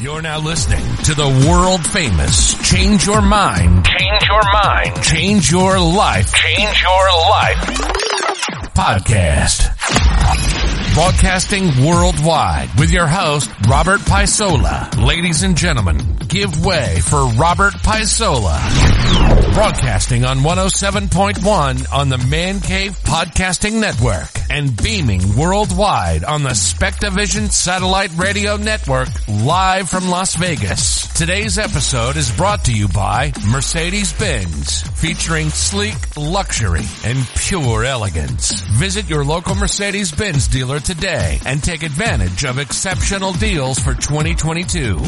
You're now listening to the world famous Change Your Mind, Change Your Mind, Change Your Life, Change Your Life. Podcast. Broadcasting worldwide with your host, Robert Paisola. Ladies and gentlemen, give way for Robert Paisola. Broadcasting on 107.1 on the Man Cave Podcasting Network and beaming worldwide on the Spectavision Satellite Radio Network live from Las Vegas. Today's episode is brought to you by Mercedes-Benz, featuring sleek luxury and pure elegance. Visit your local Mercedes-Benz dealer today and take advantage of exceptional deals for 2022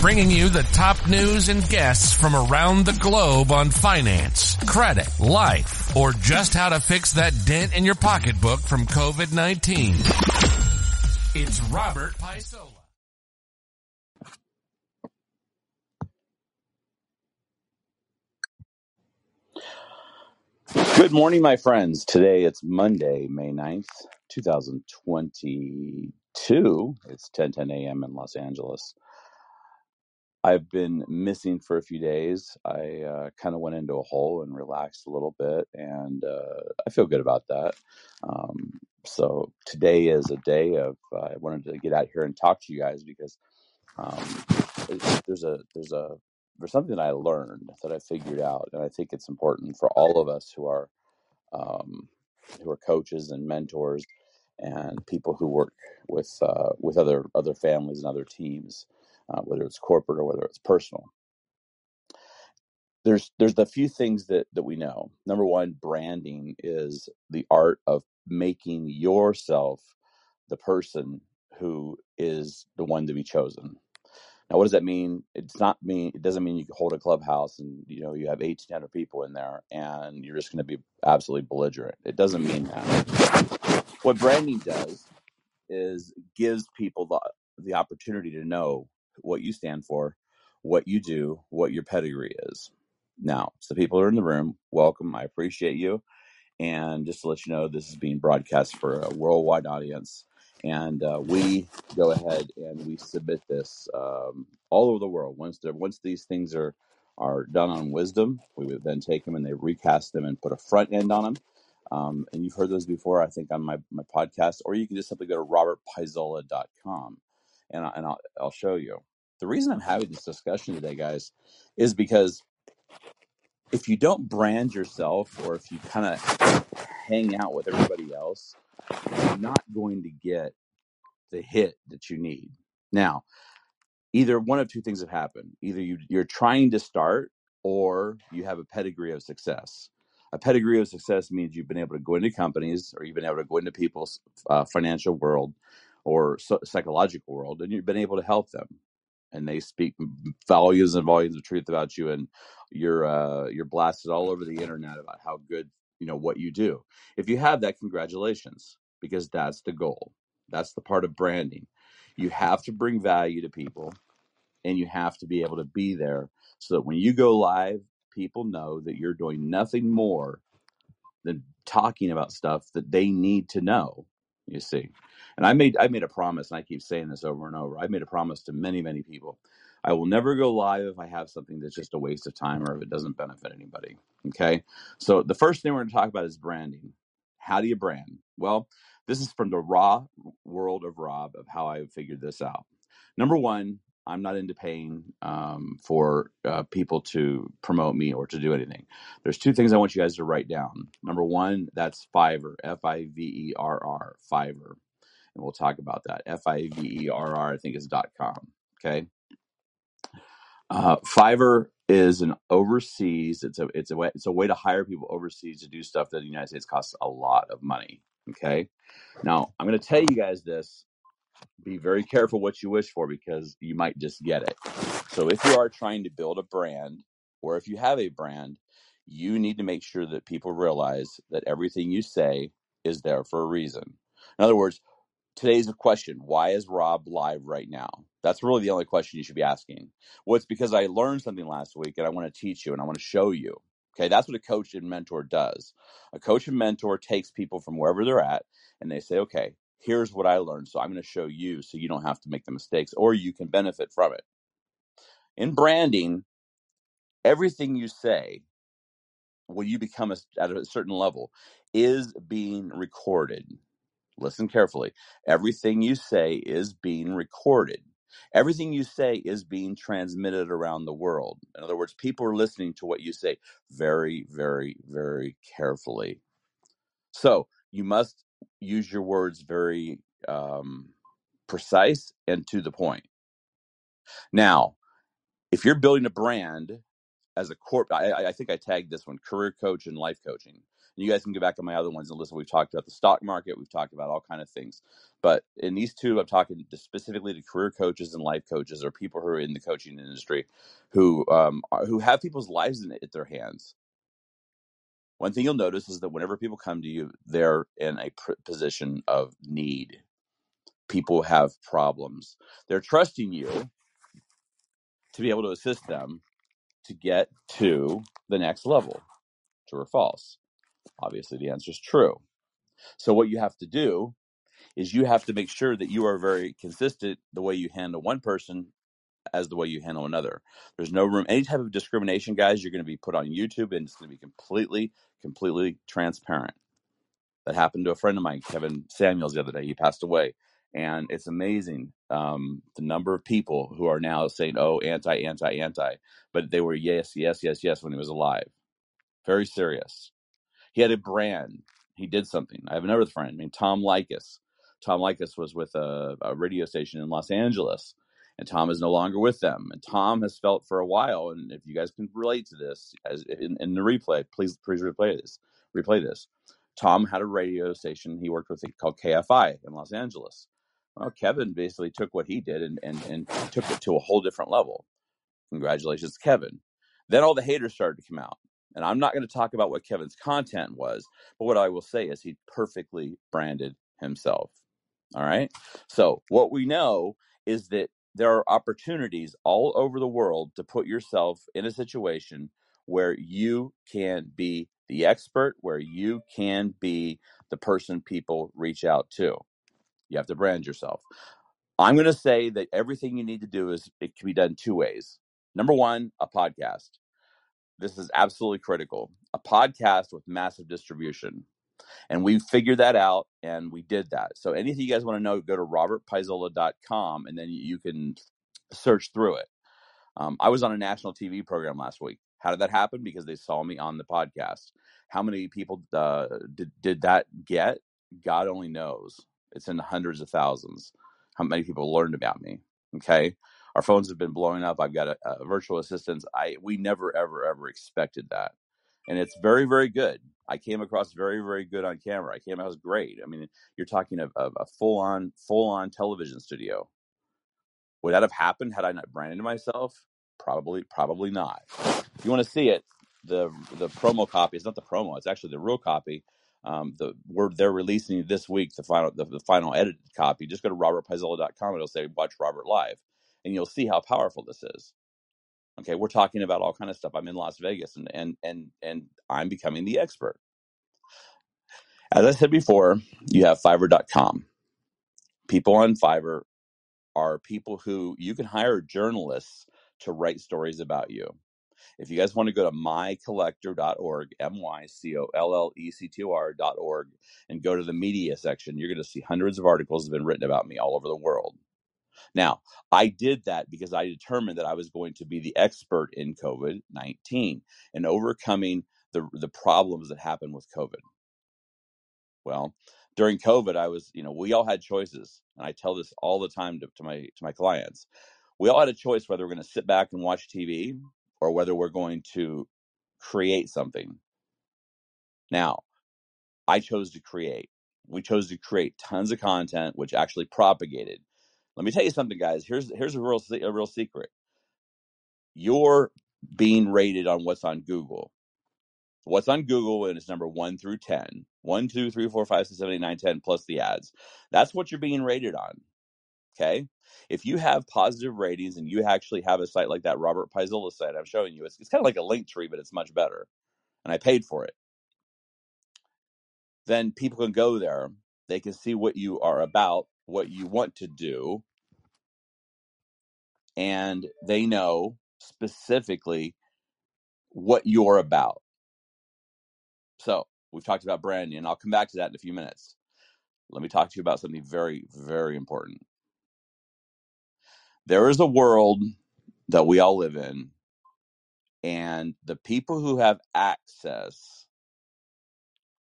bringing you the top news and guests from around the globe on finance, credit, life, or just how to fix that dent in your pocketbook from COVID-19. It's Robert Paisola. Good morning, my friends. Today it's Monday, May 9th, 2022. It's 10 10 a.m. in Los Angeles. I've been missing for a few days. I uh, kind of went into a hole and relaxed a little bit, and uh, I feel good about that. Um, so today is a day of uh, I wanted to get out here and talk to you guys because um, there's a there's a there's something that I learned that I figured out, and I think it's important for all of us who are um, who are coaches and mentors and people who work with uh, with other other families and other teams, uh, whether it's corporate or whether it's personal. There's there's the few things that that we know. Number one, branding is the art of making yourself the person who is the one to be chosen. Now, what does that mean? It's not mean it doesn't mean you hold a clubhouse and you know you have eighteen hundred people in there and you're just going to be absolutely belligerent. It doesn't mean that. What branding does is gives people the the opportunity to know what you stand for, what you do, what your pedigree is. Now, so people are in the room. Welcome. I appreciate you. And just to let you know, this is being broadcast for a worldwide audience. And uh, we go ahead and we submit this um, all over the world. Once the, once these things are are done on wisdom, we would then take them and they recast them and put a front end on them. Um, and you've heard those before, I think, on my, my podcast, or you can just simply go to robertpaisola.com and, I, and I'll, I'll show you. The reason I'm having this discussion today, guys, is because if you don't brand yourself or if you kind of hang out with everybody else, you're not going to get the hit that you need. Now, either one of two things have happened. Either you, you're trying to start or you have a pedigree of success. A pedigree of success means you've been able to go into companies or you've been able to go into people's uh, financial world or so, psychological world and you've been able to help them. And they speak volumes and volumes of truth about you and you're uh, you're blasted all over the internet about how good you know what you do. If you have that congratulations because that's the goal. That's the part of branding. You have to bring value to people and you have to be able to be there so that when you go live people know that you're doing nothing more than talking about stuff that they need to know you see. And i made i made a promise and i keep saying this over and over i made a promise to many many people i will never go live if i have something that's just a waste of time or if it doesn't benefit anybody okay? So the first thing we're going to talk about is branding. How do you brand? Well this is from the raw world of rob of how i figured this out. Number one i'm not into paying um, for uh, people to promote me or to do anything there's two things I want you guys to write down. Number one, that's Fiverr, F I V E R R, Fiverr, and we'll talk about that. F I V E R R, I think is dot com. Okay, uh, Fiverr is an overseas. It's a it's a way it's a way to hire people overseas to do stuff that in the United States costs a lot of money. Okay, now I'm going to tell you guys this be very careful what you wish for because you might just get it. So if you are trying to build a brand or if you have a brand, you need to make sure that people realize that everything you say is there for a reason. In other words, today's a question why is rob live right now that's really the only question you should be asking well it's because i learned something last week and i want to teach you and i want to show you okay that's what a coach and mentor does a coach and mentor takes people from wherever they're at and they say okay Here's what I learned. So I'm going to show you so you don't have to make the mistakes or you can benefit from it. In branding, everything you say when you become a, at a certain level is being recorded. Listen carefully. Everything you say is being recorded. Everything you say is being transmitted around the world. In other words, people are listening to what you say very, very, very carefully. So you must use your words very um, precise and to the point. Now, if you're building a brand as a corp, I, I think I tagged this one career coach and life coaching. And you guys can go back on my other ones and listen. We've talked about the stock market, we've talked about all kind of things. But in these two, I'm talking specifically to career coaches and life coaches, or people who are in the coaching industry, who um, are, who have people's lives in at their hands. One thing you'll notice is that whenever people come to you, they're in a pr- position of need. People have problems. They're trusting you to be able to assist them to get to the next level. True or false? Obviously, the answer is true. So, what you have to do is you have to make sure that you are very consistent the way you handle one person as the way you handle another. There's no room, any type of discrimination, guys, you're going to be put on YouTube and it's going to be completely, completely transparent. That happened to a friend of mine, Kevin Samuels, the other day. He passed away. And it's amazing um, the number of people who are now saying, oh, anti, anti, anti. But they were yes, yes, yes, yes when he was alive. Very serious. He had a brand. He did something. I have another friend named Tom Leykis. Tom Leykis was with a, a radio station in Los Angeles, and Tom is no longer with them. And Tom has felt for a while, and if you guys can relate to this, as in, in the replay, please please replay this. Replay this. Tom had a radio station he worked with called KFI in Los Angeles. Well, Kevin basically took what he did and, and, and took it to a whole different level. Congratulations, Kevin. Then all the haters started to come out. And I'm not going to talk about what Kevin's content was, but what I will say is he perfectly branded himself. All right. So, what we know is that there are opportunities all over the world to put yourself in a situation where you can be the expert, where you can be the person people reach out to. You have to brand yourself. I'm going to say that everything you need to do is it can be done two ways. Number one, a podcast. This is absolutely critical. A podcast with massive distribution. And we figured that out and we did that. So anything you guys want to know, go to robertpaisola.com and then you can search through it. Um, I was on a national TV program last week. How did that happen? Because they saw me on the podcast. How many people uh, did, did that get? God only knows. It's in the hundreds of thousands. How many people learned about me? Okay. Our phones have been blowing up. I've got a, a virtual assistants. I we never ever ever expected that, and it's very very good. I came across very very good on camera. I came across great. I mean, you're talking of, of a full on full on television studio. Would that have happened had I not branded myself? Probably probably not. If you want to see it, the the promo copy. It's not the promo. It's actually the real copy. Um, the we're they're releasing this week the final the, the final edited copy. Just go to robertpaisola.com. It'll say watch Robert live and you'll see how powerful this is. Okay, we're talking about all kind of stuff. I'm in Las Vegas and and and and I'm becoming the expert. As I said before, you have fiverr.com. People on Fiverr are people who you can hire journalists to write stories about you. If you guys want to go to mycollector.org, M Y C O L L E C T O R.org, and go to the media section, you're going to see hundreds of articles that have been written about me all over the world. Now, I did that because I determined that I was going to be the expert in COVID 19 and overcoming the, the problems that happened with COVID. Well, during COVID, I was, you know, we all had choices. And I tell this all the time to, to my to my clients. We all had a choice whether we're going to sit back and watch TV or whether we're going to create something. Now, I chose to create. We chose to create tons of content, which actually propagated. Let me tell you something, guys. Here's here's a real a real secret. You're being rated on what's on Google. What's on Google and it's number one through 10. 1, 2, 3, 4, 5, 6, 7, 8, 9, 10, plus the ads. That's what you're being rated on. Okay. If you have positive ratings and you actually have a site like that Robert Paisola site I'm showing you, it's, it's kind of like a link tree, but it's much better. And I paid for it. Then people can go there They can see what you are about, what you want to do, and they know specifically what you're about. So we've talked about branding, and I'll come back to that in a few minutes. Let me talk to you about something very, very important. There is a world that we all live in, and the people who have access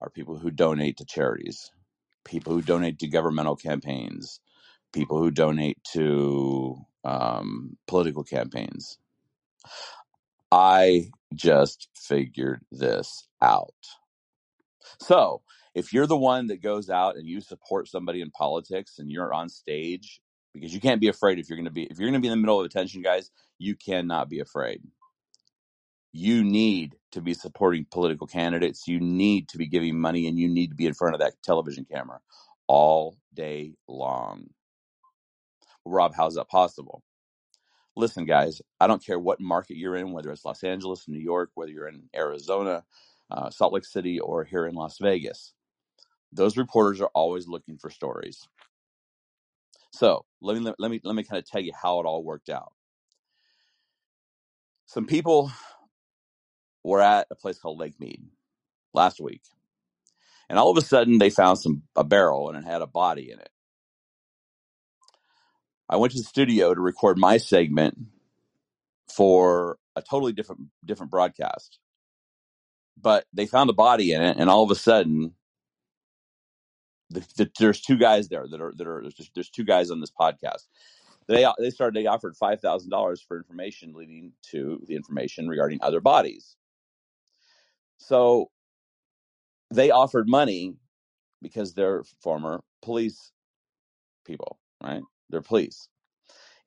are people who donate to charities, people who donate to governmental campaigns, people who donate to um, political campaigns. I just figured this out. So, if you're the one that goes out and you support somebody in politics and you're on stage, because you can't be afraid if you're going to be if you're going to be in the middle of attention, guys, you cannot be afraid. You need to be supporting political candidates. You need to be giving money, and you need to be in front of that television camera all day long. Rob, how's that possible? Listen, guys, I don't care what market you're in, whether it's Los Angeles, New York, whether you're in Arizona, uh, Salt Lake City, or here in Las Vegas those reporters are always looking for stories. So let me let me let me kind of tell you how it all worked out. Some people were at a place called Lake Mead last week, and all of a sudden they found some a barrel and it had a body in it. I went to the studio to record my segment for a totally different different broadcast, but they found a body in it, and all of a sudden. The, the, there's two guys there that are that are there's, there's two guys on this podcast they they started they offered five thousand dollars for information leading to the information regarding other bodies. So they offered money because they're former police people, right? They're police,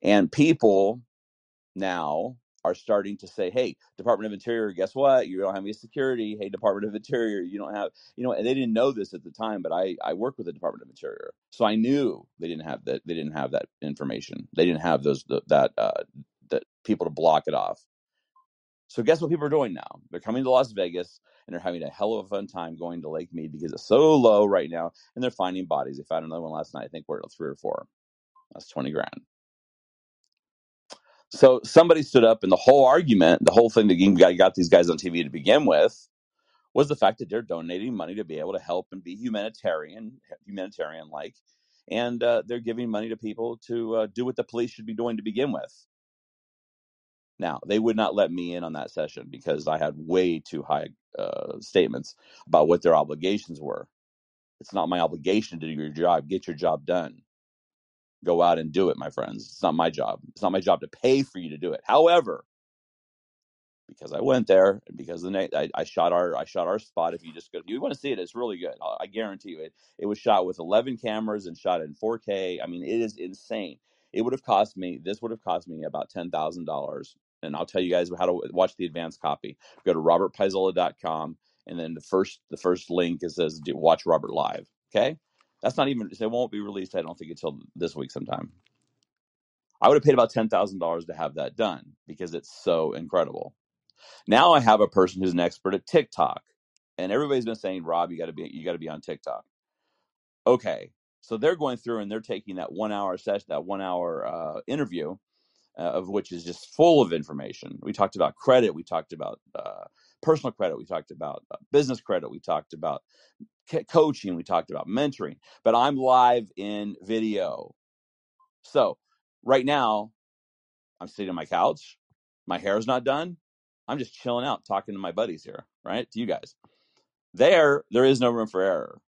and people now are starting to say, "Hey, Department of Interior, guess what? You don't have any security. Hey, Department of Interior, you don't have, you know." And they didn't know this at the time, but I I work with the Department of Interior, so I knew they didn't have that. They didn't have that information. They didn't have those that uh, that people to block it off. So guess what people are doing now? They're coming to Las Vegas and they're having a hell of a fun time going to Lake Mead because it's so low right now, and they're finding bodies. They found another one last night. I think we're at three or four. That's twenty grand. So somebody stood up, and the whole argument, the whole thing that got, got these guys on TV to begin with, was the fact that they're donating money to be able to help and be humanitarian, humanitarian like, and uh, they're giving money to people to uh, do what the police should be doing to begin with. Now they would not let me in on that session because I had way too high uh, statements about what their obligations were. It's not my obligation to do your job. Get your job done go out and do it, my friends. It's not my job. It's not my job to pay for you to do it. However, because I went there and because the night I, I shot our I shot our spot. If you just go, if you want to see it, it's really good. I, I guarantee you it. It was shot with 11 cameras and shot in 4K. I mean, it is insane. It would have cost me. This would have cost me about ten thousand dollars. And I'll tell you guys how to watch the advanced copy. Go to robertpaisola.com and then the first the first link is says watch Robert live. Okay, that's not even. It won't be released. I don't think until this week sometime. I would have paid about ten thousand dollars to have that done because it's so incredible. Now I have a person who's an expert at TikTok, and everybody's been saying, "Rob, you got to be you got to be on TikTok." Okay, so they're going through and they're taking that one hour session, that one hour uh, interview, uh, of which is just full of information. We talked about credit, we talked about uh, personal credit, we talked about uh, business credit, we talked about coaching, we talked about mentoring, but I'm live in video. So right now, I'm sitting on my couch. My hair's not done. I'm just chilling out, talking to my buddies here, right? To you guys. There, there is no room for error.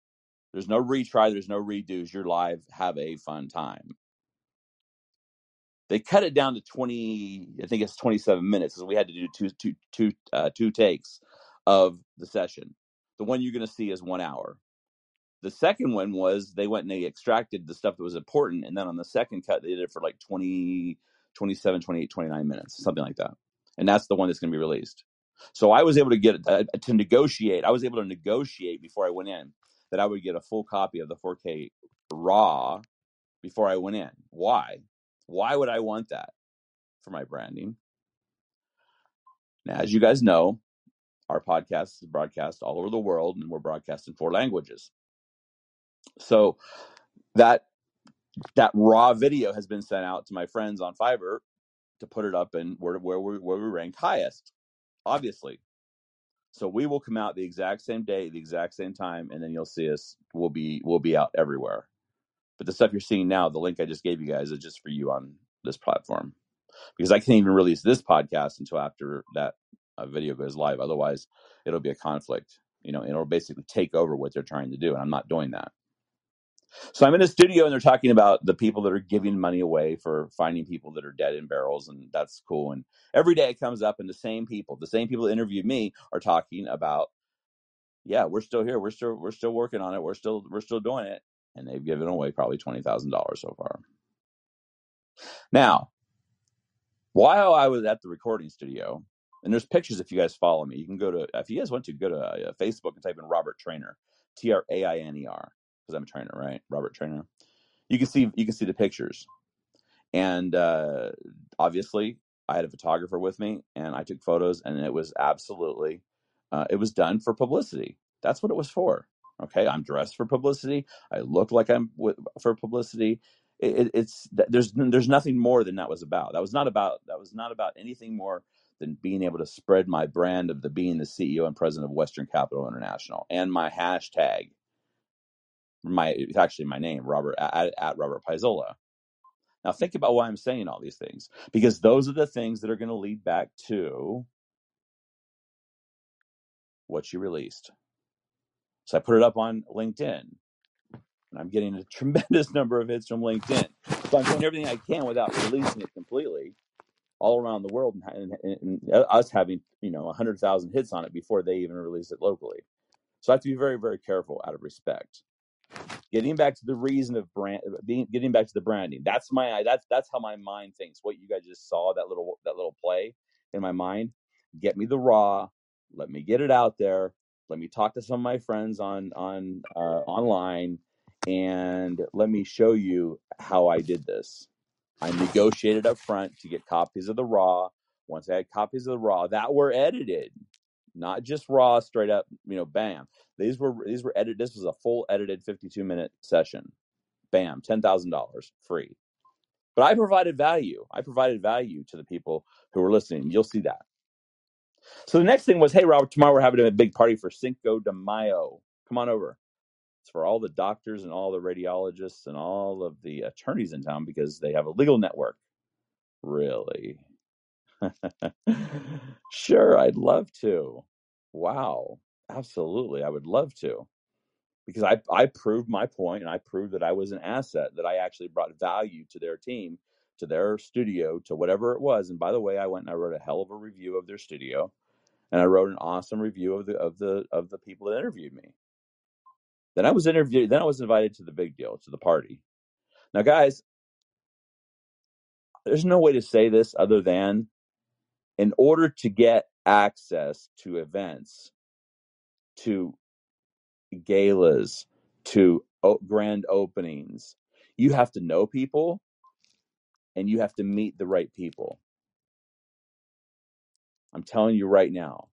There's no retry. There's no redos. You're live. Have a fun time. They cut it down to 20. I think it's 27 minutes because we had to do two, two, two, uh, two takes of the session. The one you're going to see is one hour. The second one was they went and they extracted the stuff that was important. And then on the second cut, they did it for like 20, 27, 28, 29 minutes, something like that. And that's the one that's going to be released. So I was able to get uh, to negotiate. I was able to negotiate before I went in that I would get a full copy of the 4K raw before I went in. Why? Why would I want that for my branding? Now, as you guys know, our podcast is broadcast all over the world and we're broadcast in four languages. So that that raw video has been sent out to my friends on Fiverr to put it up and where where we where we rank highest, obviously. So we will come out the exact same day, the exact same time, and then you'll see us. We'll be we'll be out everywhere. But the stuff you're seeing now, the link I just gave you guys, is just for you on this platform because I can't even release this podcast until after that uh, video goes live. Otherwise, it'll be a conflict, you know, it'll basically take over what they're trying to do, and I'm not doing that. So I'm in a studio and they're talking about the people that are giving money away for finding people that are dead in barrels, and that's cool. And every day it comes up, and the same people, the same people that interviewed me, are talking about, yeah, we're still here, we're still we're still working on it, we're still we're still doing it, and they've given away probably twenty thousand dollars so far. Now, while I was at the recording studio, and there's pictures if you guys follow me, you can go to if you guys want to go to uh, Facebook and type in Robert Trainer, T R A I N E R, because I'm a trainer, right? Robert Trainer. You can see you can see the pictures and uh, obviously i had a photographer with me and i took photos and it was absolutely uh, it was done for publicity that's what it was for okay i'm dressed for publicity i look like i'm w- for publicity it, it, it's there's there's nothing more than that was about that was not about that was not about anything more than being able to spread my brand of the being the ceo and president of western capital international and my hashtag my it's actually my name robert at, at robert paisola now, think about why I'm saying all these things, because those are the things that are going to lead back to what you released. So I put it up on LinkedIn, and I'm getting a tremendous number of hits from LinkedIn. So I'm doing everything I can without releasing it completely all around the world, and, and, and uh, us having you know 100,000 hits on it before they even release it locally. So I have to be very, very careful out of respect. getting back to the reason of brand uh, being getting back to the branding that's my that's that's how my mind thinks what you guys just saw that little that little play in my mind get me the raw let me get it out there let me talk to some of my friends on on uh, online and let me show you how i did this. I negotiated up front to get copies of the raw. Once i had copies of the raw that were edited not just raw straight up you know bam. These were these were edited this was a full edited 52 minute session. Bam $10000 free. But i provided value. I provided value to the people who were listening. You'll see that so the next thing was hey robert tomorrow we're having a big party for cinco de mayo. Come on over. It's for all the doctors and all the radiologists and all of the attorneys in town because they have a legal network. Really? Sure i'd love to. Wow. Absolutely i would love to. Because I I proved my point and I proved that I was an asset that I actually brought value to their team, to their studio, to whatever it was. And by the way, I went and I wrote a hell of a review of their studio, and I wrote an awesome review of the of the of the people that interviewed me. Then I was interviewed. Then I was invited to the big deal, to the party. Now, guys, there's no way to say this other than in order to get access to events, to galas, to grand openings, you have to know people and you have to meet the right people. I'm telling you right now,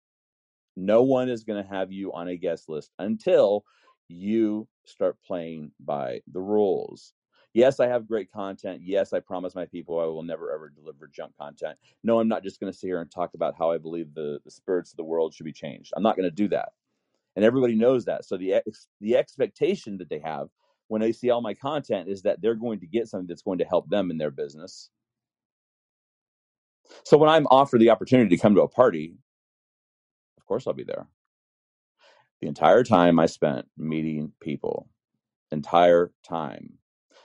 no one is going to have you on a guest list until you start playing by the rules. Yes, I have great content. Yes, I promise my people I will never ever deliver junk content. No, I'm not just going to sit here and talk about how I believe the, the spirits of the world should be changed. I'm not going to do that. And everybody knows that. So the ex- the expectation that they have when they see all my content is that they're going to get something that's going to help them in their business. So when I'm offered the opportunity to come to a party, of course I'll be there. The entire time I spent meeting people, entire time.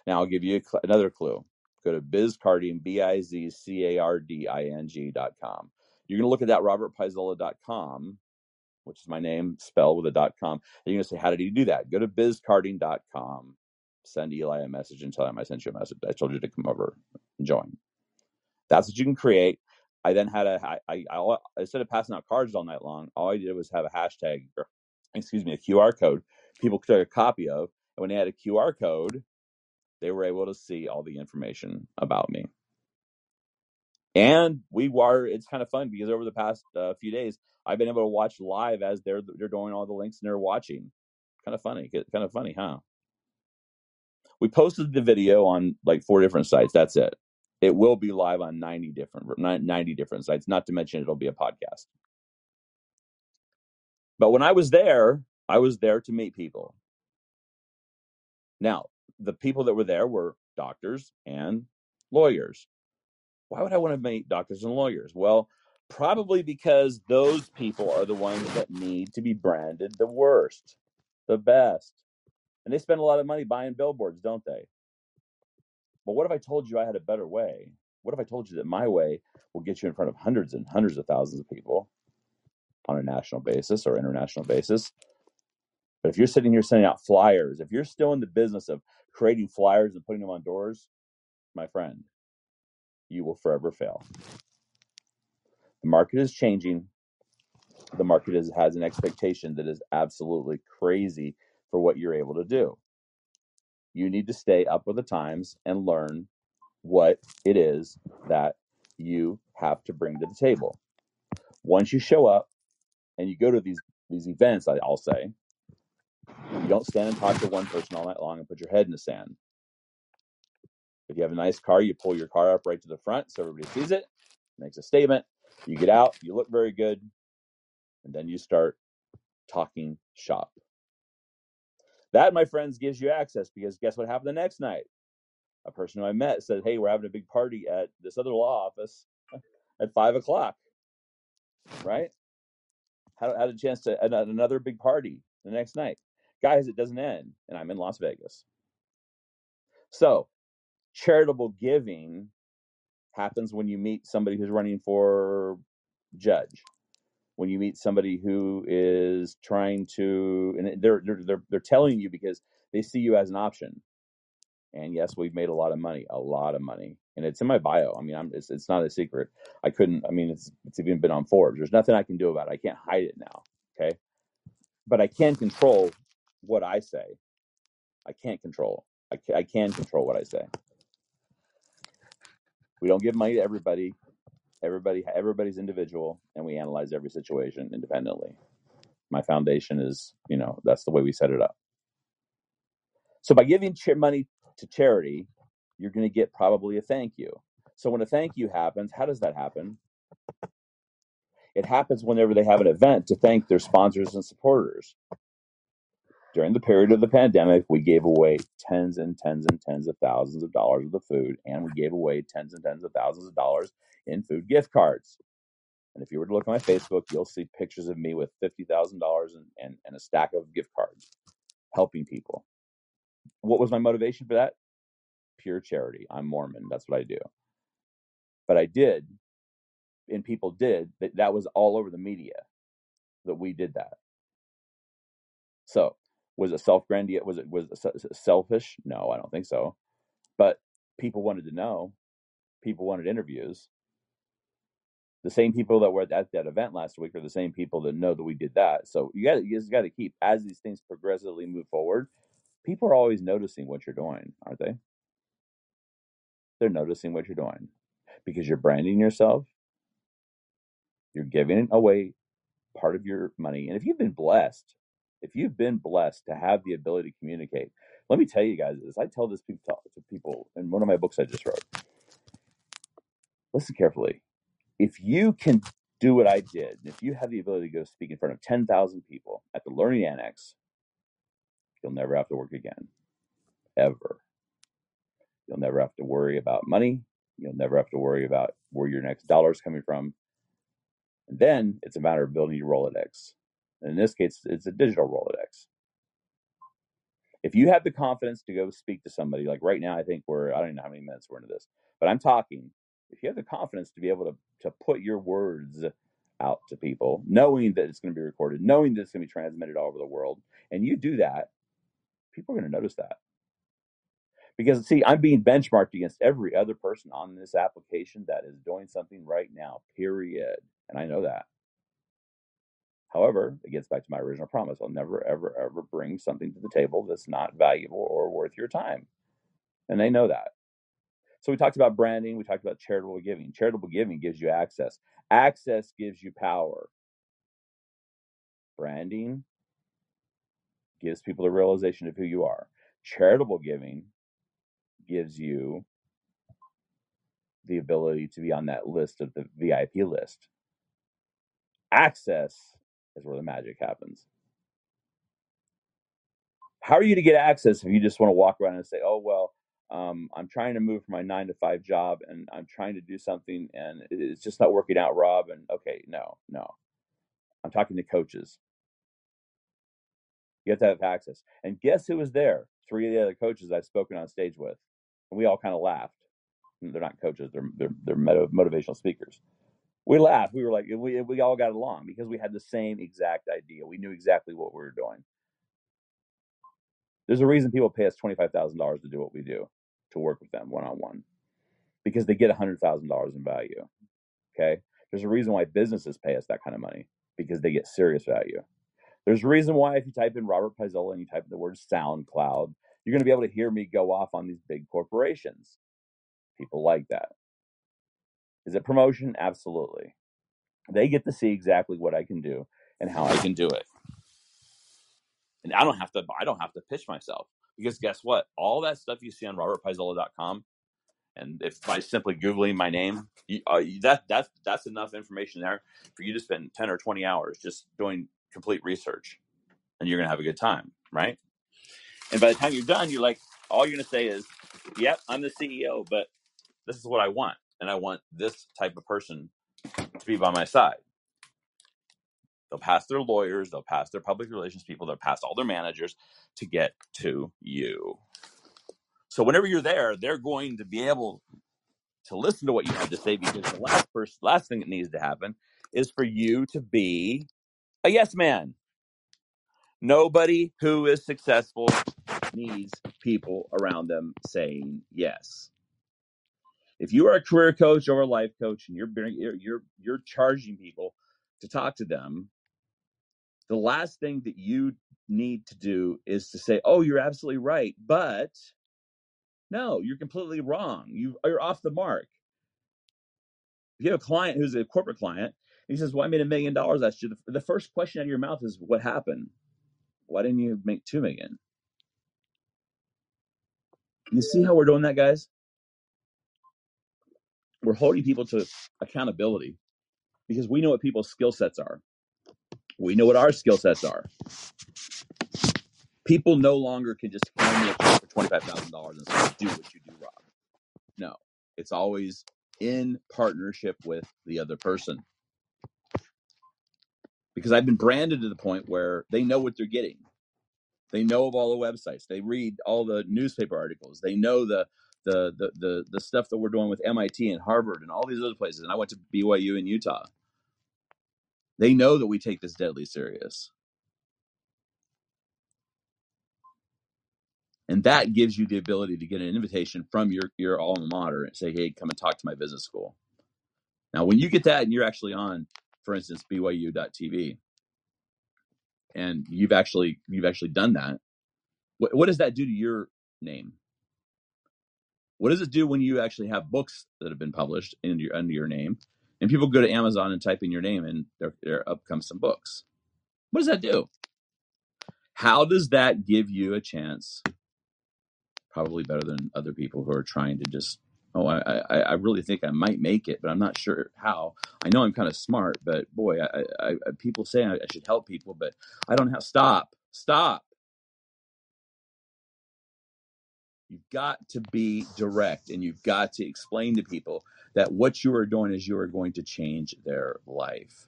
Now I'll give you cl- another clue. Go to bizcarding, B I Z C A R D I N G dot com. You're going to look at that robertpaisola dot com, which is my name spelled with a dot com. And you're to say, How did he do that? Go to bizcarding dot com. Send Eli a message and tell him I sent you a message. I told you to come over and join. That's what you can create. I then had a, I, I, I, instead of passing out cards all night long, all I did was have a hashtag, or, excuse me, a QR code people took a copy of. And when they had a QR code, they were able to see all the information about me. And we were, it's kind of fun because over the past uh, few days, I've been able to watch live as they're, they're doing all the links and they're watching. Kind of funny, kind of funny, huh? We posted the video on like four different sites. That's it. It will be live on 90 different 90 different sites, not to mention it'll be a podcast. But when I was there, I was there to meet people. Now, the people that were there were doctors and lawyers. Why would I want to meet doctors and lawyers? Well, probably because those people are the ones that need to be branded the worst, the best. And they spend a lot of money buying billboards, don't they? But what if I told you I had a better way? What if I told you that my way will get you in front of hundreds and hundreds of thousands of people on a national basis or international basis? But if you're sitting here sending out flyers, if you're still in the business of creating flyers and putting them on doors, my friend, you will forever fail. The market is changing. The market is, has an expectation that is absolutely crazy for what you're able to do. You need to stay up with the times and learn what it is that you have to bring to the table. Once you show up and you go to these these events, I'll say, you don't stand and talk to one person all night long and put your head in the sand. If you have a nice car, you pull your car up right to the front so everybody sees it, makes a statement. You get out, you look very good, and then you start talking shop. That, my friends, gives you access because guess what happened the next night? A person who I met said, Hey, we're having a big party at this other law office at five o'clock, right? Had, had a chance to at another big party the next night. Guys, it doesn't end, and I'm in Las Vegas. So, charitable giving happens when you meet somebody who's running for judge. When you meet somebody who is trying to and they're they're they're, they're telling you because they see you as an option. And yes we've made a lot of money a lot of money and it's in my bio. I mean i'm it's, it's not a secret. I couldn't i mean it's it's even been on forbes. There's nothing i can do about it. I can't hide it now okay? But i can control what i say. I can't control i I can control what i say we don't give money to everybody. Everybody everybody's individual and we analyze every situation independently. My foundation is you know that's the way we set it up. So by giving money to charity you're going to get probably a thank you. So when a thank you happens how does that happen? It happens whenever they have an event to thank their sponsors and supporters during the period of the pandemic, we gave away tens and tens and tens of thousands of dollars of the food, and we gave away tens and tens of thousands of dollars in food gift cards. And if you were to look on my Facebook, you'll see pictures of me with fifty thousand dollars and and a stack of gift cards, helping people. What was my motivation for that? Pure charity. I'm Mormon. That's what I do. But I did, and people did. That that was all over the media that we did that. So was it self grandiose? Was it was it selfish? No, I don't think so. But people wanted to know. People wanted interviews. The same people that were at that event last week are the same people that know that we did that. So you got you just got to keep as these things progressively move forward. People are always noticing what you're doing, aren't they? They're noticing what you're doing because you're branding yourself. You're giving away part of your money, and if you've been blessed if you've been blessed to have the ability to communicate, let me tell you guys this. I tell this to people in one of my books I just wrote. Listen carefully. If you can do what I did, if you have the ability to go speak in front of 10,000 people at the Learning Annex, you'll never have to work again. Ever. You'll never have to worry about money. You'll never have to worry about where your next dollar is coming from. And then it's a matter of building your Rolodex. And in this case, it's a digital Rolodex. If you have the confidence to go speak to somebody, like right now, I think we're, I don't know how many minutes we're into this, but I'm talking. If you have the confidence to be able to, to put your words out to people, knowing that it's going to be recorded, knowing that it's going to be transmitted all over the world, and you do that, people are going to notice that. Because, see, I'm being benchmarked against every other person on this application that is doing something right now, period. And I know that. However, it gets back to my original promise. I'll never, ever, ever bring something to the table that's not valuable or worth your time. And they know that. So we talked about branding. We talked about charitable giving. Charitable giving gives you access. Access gives you power. Branding gives people the realization of who you are. Charitable giving gives you the ability to be on that list of the VIP list. Access is where the magic happens. How are you to get access if you just want to walk around and say, "Oh well, um, I'm trying to move from my nine to five job and I'm trying to do something and it's just not working out, Rob"? And okay, no, no, I'm talking to coaches. You have to have access. And guess who was there? Three of the other coaches I've spoken on stage with, and we all kind of laughed. They're not coaches; they're they're, they're motivational speakers. We laughed. We were like, we we all got along because we had the same exact idea. We knew exactly what we were doing. There's a reason people pay us twenty five thousand dollars to do what we do, to work with them one on one, because they get hundred thousand dollars in value. Okay. There's a reason why businesses pay us that kind of money because they get serious value. There's a reason why if you type in Robert Paisola and you type in the word SoundCloud, you're going to be able to hear me go off on these big corporations. People like that. Is it promotion? Absolutely. They get to see exactly what I can do and how I can do it. And I don't have to I don't have to pitch myself because guess what? All that stuff you see on robertpaisola.com and if by simply googling my name, you, uh, that that's that's enough information there for you to spend 10 or 20 hours just doing complete research and you're going to have a good time, right? And by the time you're done, you're like all you're going to say is, "Yep, I'm the CEO, but this is what I want." And I want this type of person to be by my side. They'll pass their lawyers, they'll pass their public relations people, they'll pass all their managers to get to you. So whenever you're there, they're going to be able to listen to what you have to say because the last first last thing that needs to happen is for you to be a yes man. Nobody who is successful needs people around them saying yes. If you are a career coach or a life coach and you're you're you're, you're charging people to talk to them, the last thing that you need to do is to say, "Oh, you're absolutely right," but no, you're completely wrong. You you're off the mark. If you have a client who's a corporate client, he says, "Well, I made a million dollars last year." The, the first question out of your mouth is, "What happened? Why didn't you make two million?" You see how we're doing that, guys? We're holding people to accountability because we know what people's skill sets are. We know what our skill sets are. People no longer can just hand me a check for twenty five thousand dollars and say, "Do what you do, Rob." No, it's always in partnership with the other person. Because I've been branded to the point where they know what they're getting. They know of all the websites. They read all the newspaper articles. They know the the the the, the stuff that we're doing with MIT and Harvard and all these other places. And I went to BYU in Utah. They know that we take this deadly serious. And that gives you the ability to get an invitation from your, your alma mater and say, hey, come and talk to my business school. Now, when you get that and you're actually on, for instance, BYU.TV, and you've actually you've actually done that, what, what does that do to your name? What does it do when you actually have books that have been published in your, under your name, and people go to Amazon and type in your name, and there, there up comes some books? What does that do? How does that give you a chance probably better than other people who are trying to just oh I, I, I really think I might make it, but I'm not sure how. I know I'm kind of smart, but boy, I, I, I people say I, I should help people, but I don't have stop stop. You've got to be direct and you've got to explain to people that what you are doing is you are going to change their life.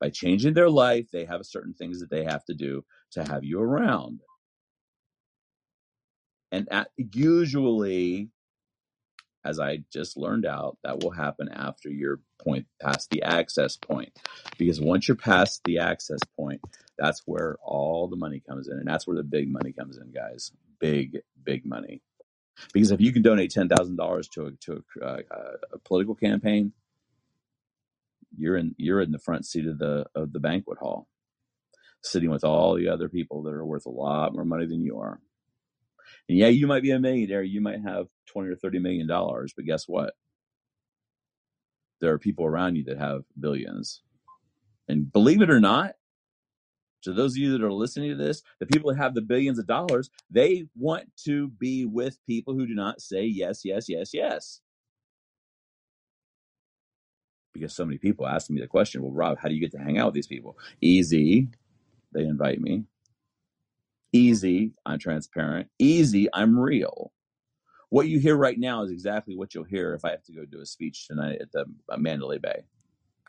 By changing their life, they have certain things that they have to do to have you around. And at, usually as i just learned out that will happen after you're point past the access point. Because once you're past the access point that's where all the money comes in and that's where the big money comes in guys big big money because if you can donate $10,000 to a, to a, uh, a political campaign you're in you're in the front seat of the of the banquet hall sitting with all the other people that are worth a lot more money than you are and yeah, you might be a millionaire, you might have 20 or 30 million dollars, but guess what? There are people around you that have billions. And believe it or not, To those of you that are listening to this, the people that have the billions of dollars, they want to be with people who do not say yes, yes, yes, yes. Because so many people ask me the question, well, Rob, how do you get to hang out with these people? Easy. They invite me. Easy. I'm transparent. Easy. I'm real. What you hear right now is exactly what you'll hear if I have to go do a speech tonight at the Mandalay Bay.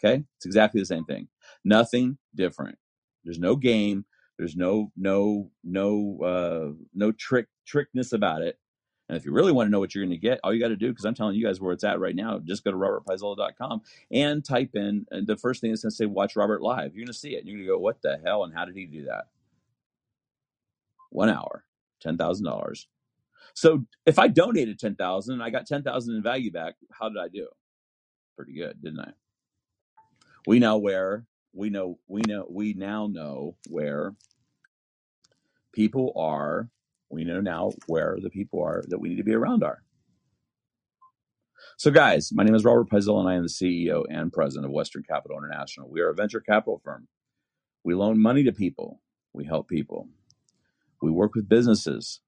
Okay, it's exactly the same thing. Nothing different. There's no game. There's no no no uh, no trick trickness about it. And if you really want to know what you're going to get, all you got to do, because I'm telling you guys where it's at right now, just go to robertpaisola.com and type in and the first thing is going to say "Watch Robert live." You're going to see it. You're going to go, "What the hell?" And how did he do that? One hour, ten thousand dollars. So if I donated ten thousand and I got ten thousand in value back, how did I do? Pretty good, didn't I? We know where we know we know we now know where people are. We know now where the people are that we need to be around are. So, guys, my name is Robert Paisola, and I am the CEO and president of Western Capital International. We are a venture capital firm. We loan money to people. We help people. We work with businesses,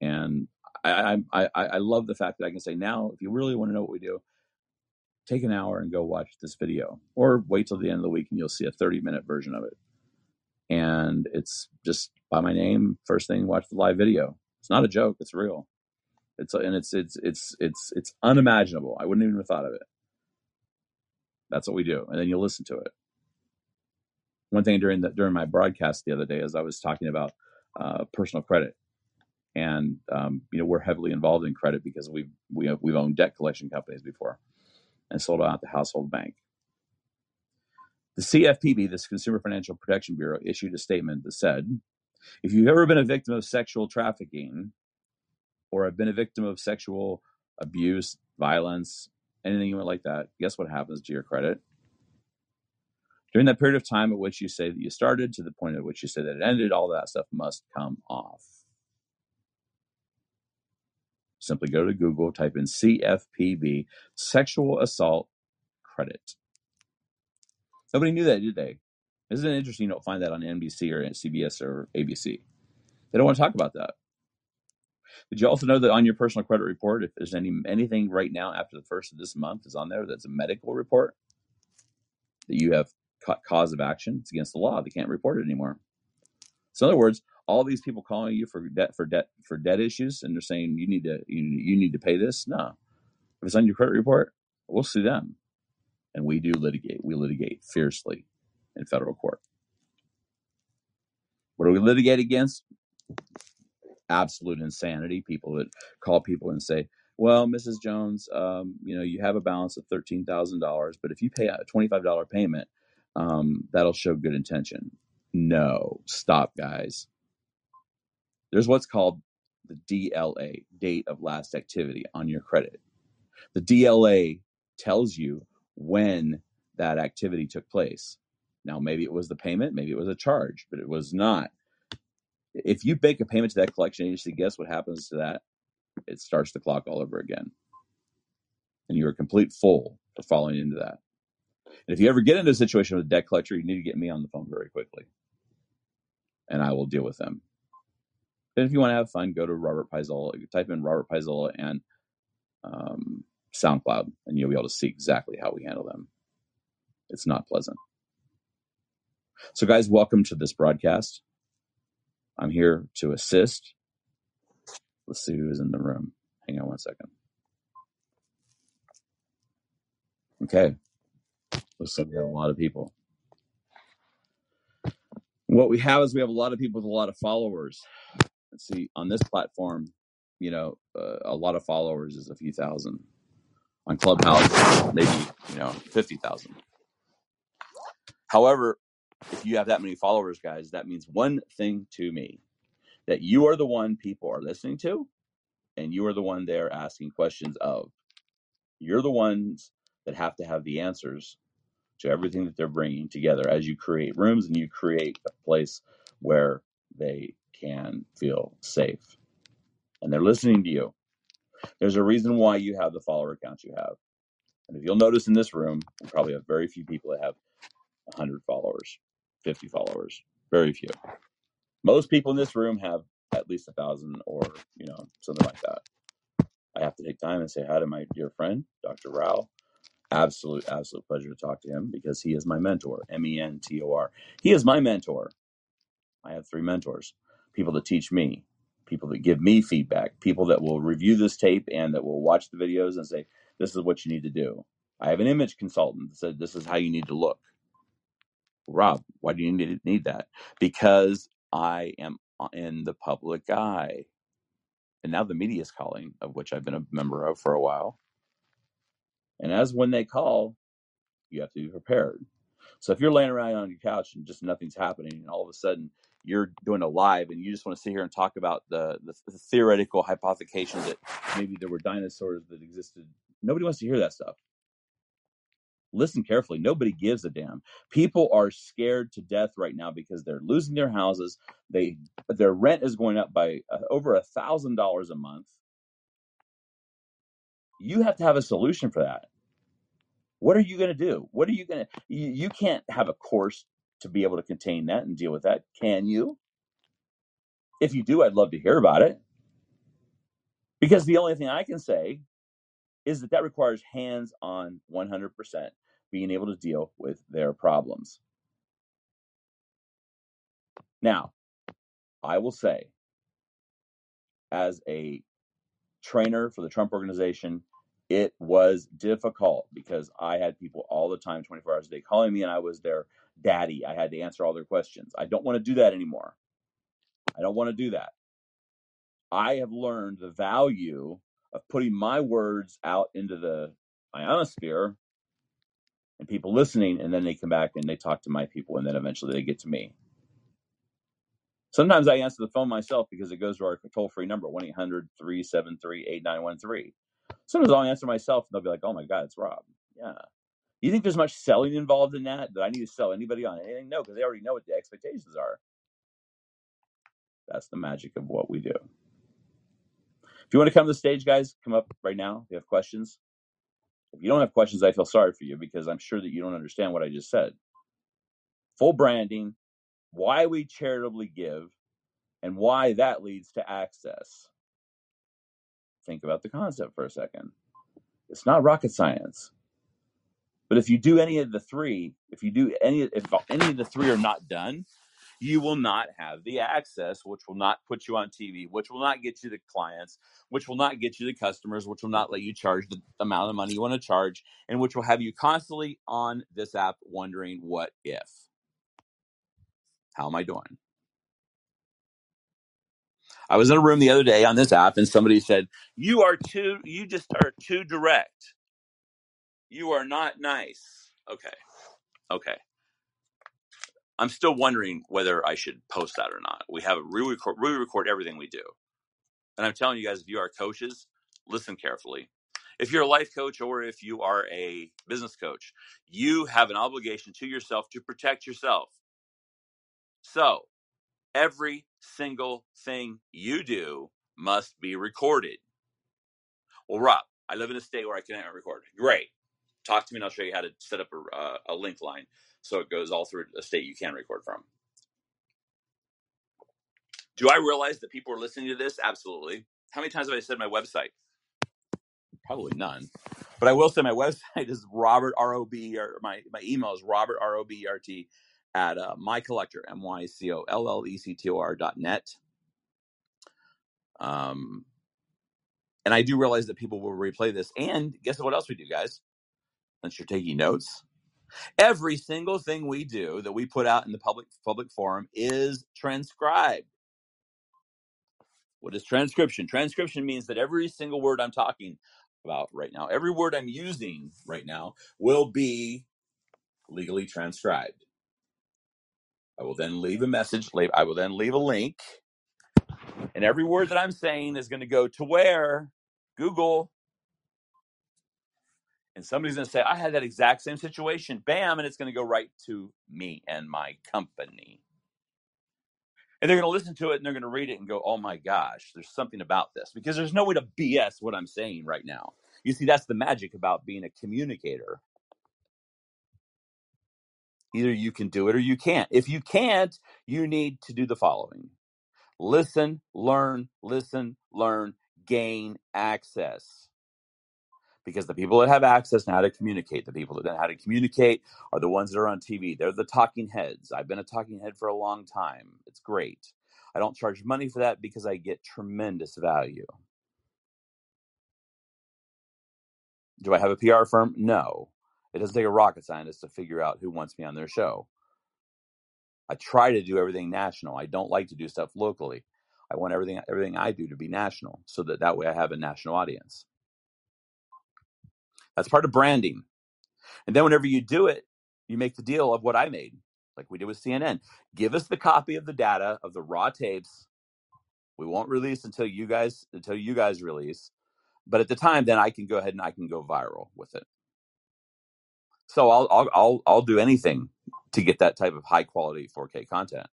and I, I, I, I love the fact that I can say now, if you really want to know what we do, take an hour and go watch this video, or wait till the end of the week and you'll see a 30 minute version of it. And it's just by my name, first thing, watch the live video. It's not a joke; it's real. It's and it's it's it's it's it's unimaginable. I wouldn't even have thought of it. That's what we do, and then you listen to it. One thing during the during my broadcast the other day, as I was talking about uh, personal credit, and um, you know we're heavily involved in credit because we've we have, we've owned debt collection companies before and sold out the household bank. The CFPB, this Consumer Financial Protection Bureau, issued a statement that said, if you've ever been a victim of sexual trafficking or have been a victim of sexual abuse, violence, anything like that, guess what happens to your credit? During that period of time at which you say that you started to the point at which you say that it ended, all that stuff must come off. Simply go to Google, type in CFPB, sexual assault credit. Nobody knew that, did they? Isn't it interesting you don't find that on NBC or CBS or ABC? They don't want to talk about that. Did you also know that on your personal credit report, if there's any anything right now after the first of this month is on there that's a medical report that you have cause of action, it's against the law. They can't report it anymore. So in other words, all these people calling you for debt for debt for debt issues, and they're saying you need to you, you need to pay this. No, if it's on your credit report, we'll sue them, and we do litigate. We litigate fiercely in federal court. What do we litigate against? Absolute insanity. People that call people and say, "Well, Mrs. Jones, um, you know, you have a balance of thirteen thousand dollars, but if you pay a twenty-five dollar payment, um, that'll show good intention." No, stop, guys there's what's called the DLA, date of last activity on your credit. The DLA tells you when that activity took place. Now, maybe it was the payment, maybe it was a charge, but it was not. If you make a payment to that collection agency, guess what happens to that? It starts the clock all over again. And you're a complete fool for falling into that. And if you ever get into a situation with a debt collector, you need to get me on the phone very quickly. And I will deal with them. Then if you want to have fun, go to Robert Paisola. You type in Robert Paisola and um, SoundCloud, and you'll be able to see exactly how we handle them. It's not pleasant. So, guys, welcome to this broadcast. I'm here to assist. Let's see who's in the room. Hang on one second. Okay. Looks like we have a lot of people. What we have is we have a lot of people with a lot of followers see on this platform, you know, uh, a lot of followers is a few thousand. On Clubhouse, maybe you know, fifty thousand. However, if you have that many followers, guys, that means one thing to me: that you are the one people are listening to, and you are the one they're asking questions of. You're the ones that have to have the answers to everything that they're bringing together as you create rooms and you create a place where they can feel safe. And they're listening to you. There's a reason why you have the follower accounts you have. And if you'll notice in this room, we probably have very few people that have 100 followers, 50 followers. Very few. Most people in this room have at least a thousand or, you know, something like that. I have to take time and say hi to my dear friend, Dr. Rao. Absolute, absolute pleasure to talk to him because he is my mentor. M E N T O R. He is my mentor. I have three mentors people that teach me, people that give me feedback, people that will review this tape and that will watch the videos and say, this is what you need to do. I have an image consultant that said, this is how you need to look. Rob, why do you need, need that? Because I am in the public eye. And now the media is calling, of which I've been a member of for a while. And as when they call, you have to be prepared. So if you're laying around on your couch and just nothing's happening, and all of a sudden you're doing a live and you just want to sit here and talk about the, the, the theoretical hypothecation that maybe there were dinosaurs that existed, nobody wants to hear that stuff. Listen carefully. Nobody gives a damn. People are scared to death right now because they're losing their houses. They their rent is going up by uh, over a thousand dollars a month. You have to have a solution for that What are you going to do? What are you going to? You, you can't have a course to be able to contain that and deal with that, can you? If you do, I'd love to hear about it because the only thing I can say is that that requires hands on 100% being able to deal with their problems. Now, I will say, as a trainer for the Trump organization, it was difficult because I had people all the time, 24 hours a day, calling me, and I was their daddy. I had to answer all their questions. I don't want to do that anymore. I don't want to do that. I have learned the value of putting my words out into the ionosphere and people listening, and then they come back and they talk to my people, and then eventually they get to me. Sometimes I answer the phone myself because it goes to our toll free number, 1 800 373 8913. Sometimes I'll answer myself and they'll be like, oh my God, it's Rob. Yeah. You think there's much selling involved in that? That I need to sell anybody on anything? No, because they already know what the expectations are. That's the magic of what we do. If you want to come to the stage, guys, come up right now. If you have questions, If you don't have questions, I feel sorry for you because I'm sure that you don't understand what I just said. Full branding, why we charitably give, and why that leads to access. Think about the concept for a second. It's not rocket science. But if you do any of the three, if you do any if any of the three are not done, you will not have the access, which will not put you on TV, which will not get you the clients, which will not get you the customers, which will not let you charge the amount of money you want to charge, and which will have you constantly on this app wondering what if. How am I doing? I was in a room the other day on this app and somebody said, You are too, you just are too direct. You are not nice. Okay. Okay. I'm still wondering whether I should post that or not. We have a re record, re record everything we do. And I'm telling you guys, if you are coaches, listen carefully. If you're a life coach or if you are a business coach, you have an obligation to yourself to protect yourself. So every single thing you do must be recorded. Well, Rob, I live in a state where I can't record. Great. Talk to me and I'll show you how to set up a, uh, a link line so it goes all through a state you can record from. Do I realize that people are listening to this? Absolutely. How many times have I said my website? Probably none. But I will say my website is Robert R O B my my email is Robert R O B E R T at uh, my collector M Y C O L L E C T O R dot net. Um, and I do realize that people will replay this. And guess what else we do, guys? Since you're taking notes, every single thing we do that we put out in the public public forum is transcribed. What is transcription? Transcription means that every single word I'm talking about right now, every word I'm using right now, will be legally transcribed. I will then leave a message. la- I will then leave a link, and every word that I'm saying is going to go to where Google, and somebody's going to say, "I had that exact same situation." Bam, and it's going to go right to me and my company. And they're going to listen to it and they're going to read it and go, "Oh my gosh, there's something about this," because there's no way to BS what I'm saying right now. You see, that's the magic about being a communicator. Either you can do it or you can't. If you can't, you need to do the following listen, learn, listen, learn, gain access because the people that have access know how to communicate. The people that know how to communicate are the ones that are on TV. They're the talking heads. I've been a talking head for a long time. It's great. I don't charge money for that because I get tremendous value. Do I have a PR firm? No. It doesn't take a rocket scientist to figure out who wants me on their show. I try to do everything national. I don't like to do stuff locally. I want everything everything I do to be national so that that way I have a national audience. That's part of branding. And then whenever you do it, you make the deal of what I made, like we did with CNN. Give us the copy of the data of the raw tapes. We won't release until you guys until you guys release. But at the time, then I can go ahead and I can go viral with it. So I'll I'll I'll, I'll do anything to get that type of high quality 4K content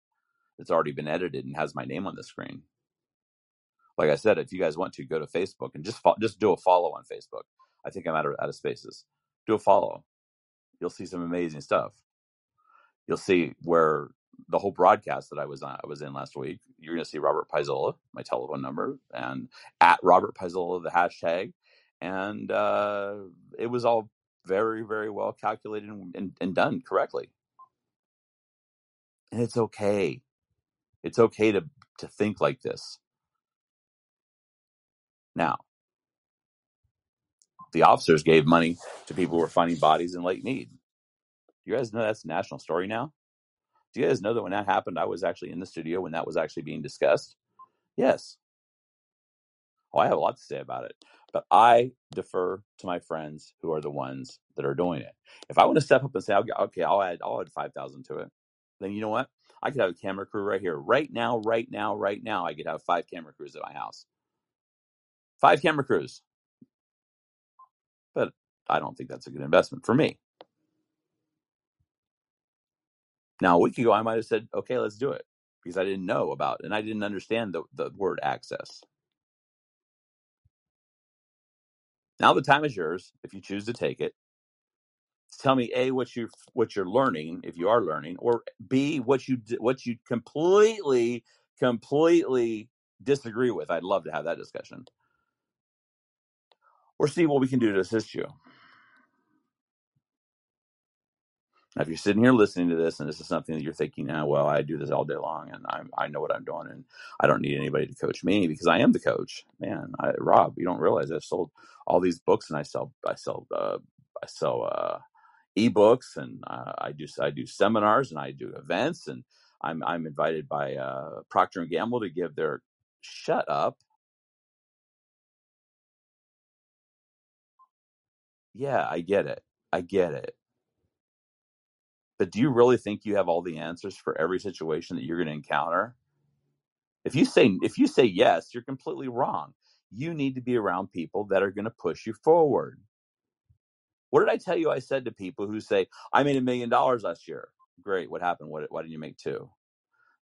that's already been edited and has my name on the screen. Like I said, if you guys want to go to Facebook and just fo- just do a follow on Facebook. I think I'm out of out of spaces. Do a follow. You'll see some amazing stuff. You'll see where the whole broadcast that I was on, I was in last week. You're going to see Robert Paisola, my telephone number, and at Robert Paisola the hashtag, and uh, it was all very very well calculated and, and, and done correctly. And it's okay. It's okay to to think like this. Now, the officers gave money to people who were finding bodies in Lake Mead. You guys know that's a national story now. Do you guys know that when that happened, I was actually in the studio when that was actually being discussed? Yes. Well, I have a lot to say about it, but I defer to my friends who are the ones that are doing it. If I want to step up and say, okay, I'll add, I'll add five thousand to it, then you know what? I could have a camera crew right here, right now, right now, right now. I could have five camera crews at my house, five camera crews. But I don't think that's a good investment for me. Now, a week ago, I might have said, okay, let's do it because I didn't know about and I didn't understand the, the word access. Now the time is yours if you choose to take it. Tell me a what you what you're learning if you are learning, or b what you what you completely completely disagree with. I'd love to have that discussion, or see what we can do to assist you. Now, if you're sitting here listening to this and this is something that you're thinking, ah, well, I do this all day long and I, I know what I'm doing and I don't need anybody to coach me because I am the coach. Man, I, Rob, you don't realize I've sold all these books and I sell, I sell, uh, I sell, uh, ebooks and uh, I do, I do seminars and I do events and I'm, I'm invited by, uh, Procter and Gamble to give their shut up. Yeah, I get it. I get it but do you really think you have all the answers for every situation that you're going to encounter? If you say if you say yes, you're completely wrong. You need to be around people that are going to push you forward. What did I tell you? I said to people who say, "I made a million dollars last year." Great. What happened? What? Why didn't you make two?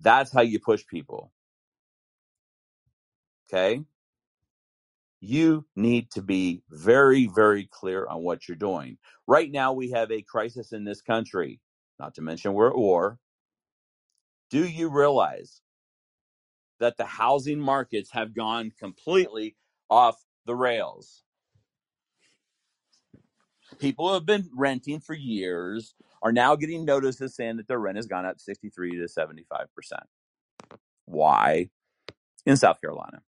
That's how you push people. Okay. You need to be very, very clear on what you're doing. Right now, we have a crisis in this country not to mention we're at war. Do you realize that the housing markets have gone completely off the rails? People who have been renting for years are now getting notices saying that their rent has gone up 63 to 75%. Why? In South Carolina.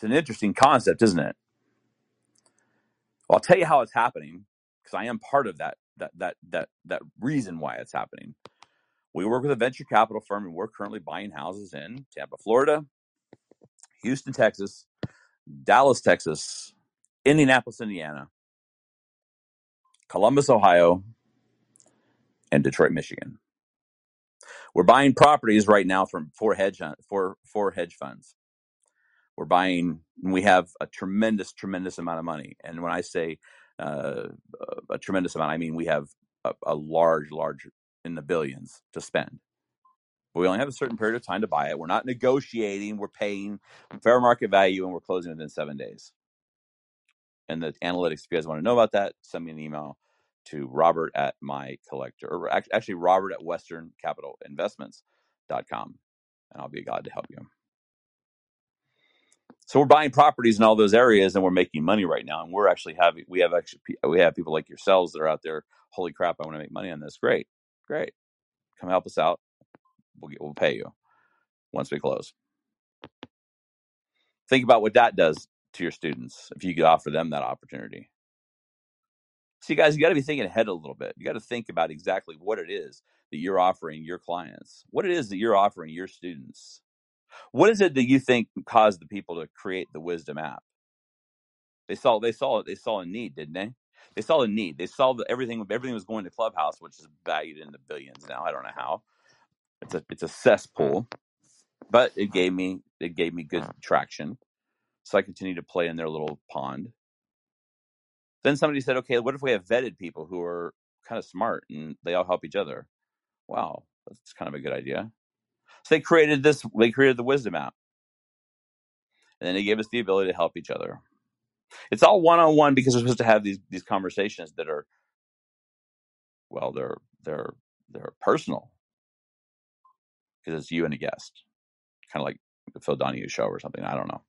It's an interesting concept, isn't it? Well, I'll tell you how it's happening because I am part of that that that that that reason why it's happening. We work with a venture capital firm and we're currently buying houses in Tampa, Florida, Houston, Texas, Dallas, Texas, Indianapolis, Indiana, Columbus, Ohio, and Detroit, Michigan. We're buying properties right now from four hedge four four hedge funds we're buying we have a tremendous tremendous amount of money and when i say uh, a tremendous amount i mean we have a, a, large large in the billions to spend but we only have a certain period of time to buy it we're not negotiating we're paying fair market value and we're closing within seven days and the analytics. If you guys want to know about that, send me an email to Robert at my collector, or actually Robert at Western Capital Investments.com, and I'll be glad to help you. So we're buying properties in all those areas, and we're making money right now. And we're actually having we have actually we have people like yourselves that are out there. Holy crap! I want to make money on this. Great, great. Come help us out. We'll get, we'll pay you once we close. Think about what that does to your students if you could offer them that opportunity. See, guys, you got to be thinking ahead a little bit. You got to think about exactly what it is that you're offering your clients, what it is that you're offering your students. What is it that you think caused the people to create the Wisdom app? They saw they saw they saw a need, didn't they? They saw a need. They saw that everything everything was going to Clubhouse, which is valued in the billions now. I don't know how. It's a it's a cesspool, but it gave me it gave me good traction. So I continued to play in their little pond. Then somebody said, okay, what if we have vetted people who are kind of smart and they all help each other? Wow, that's kind of a good idea. So they created this, they created the Wisdom app. And then they gave us the ability to help each other. It's all one on one because we're supposed to have these these conversations that are well, they're they're they're personal because it's you and a guest, kind of like the Phil Donahue show or something. I don't know.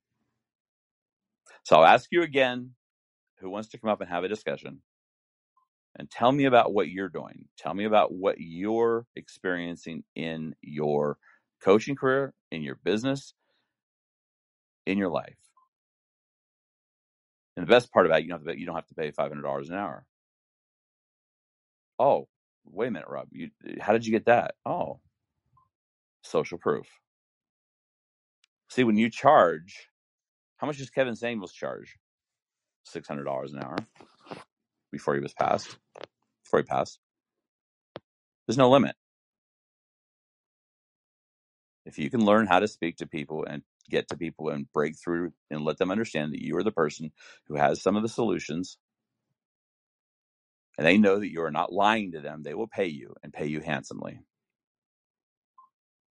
So I'll ask you again who wants to come up and have a discussion and tell me about what you're doing. Tell me about what you're experiencing in your coaching career, in your business, in your life. And the best part about it, you don't have to, you don't have to pay five hundred dollars an hour. Oh, wait a minute, Rob. You, eh, how did you get that? Oh, social proof. See, when you charge, how much does Kevin Samuels charge? Six hundred dollars an hour before he was passed. Before he passed, there's no limit. If you can learn how to speak to people and get to people and break through and let them understand that you are the person who has some of the solutions and they know that you are not lying to them, they will pay you and pay you handsomely.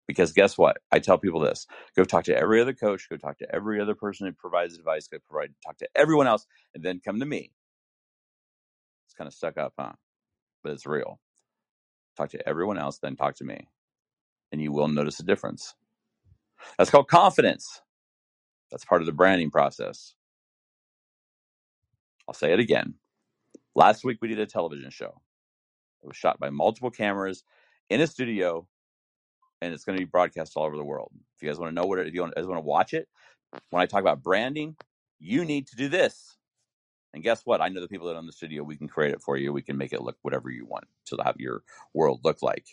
Because guess what? I tell people this go talk to every other coach, go talk to every other person who provides advice, go provide, talk to everyone else, and then come to me. It's kind of stuck up, huh? But it's real. Talk to everyone else, then talk to me. And you will notice a difference. That's called confidence. That's part of the branding process. I'll say it again. Last week we did a television show. It was shot by multiple cameras in a studio, and it's going to be broadcast all over the world. If you guys want to know what it, if you guys want to watch it, when I talk about branding, you need to do this. And guess what? I know the people that own the studio. We can create it for you. We can make it look whatever you want to have your world look like.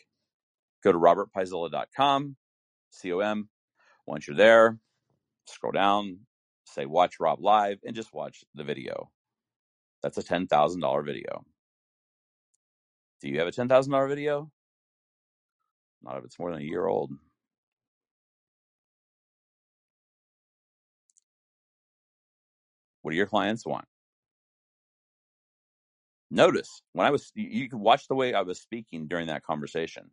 Go to robertpaisola.com, C-O-M. Once you're there, scroll down, say watch Rob live, and just watch the video. That's a $10,000 video. Do you have a $10,000 video? Not if it's more than a year old. What do your clients want? Notice when I was, you, could watch the way I was speaking during that conversation.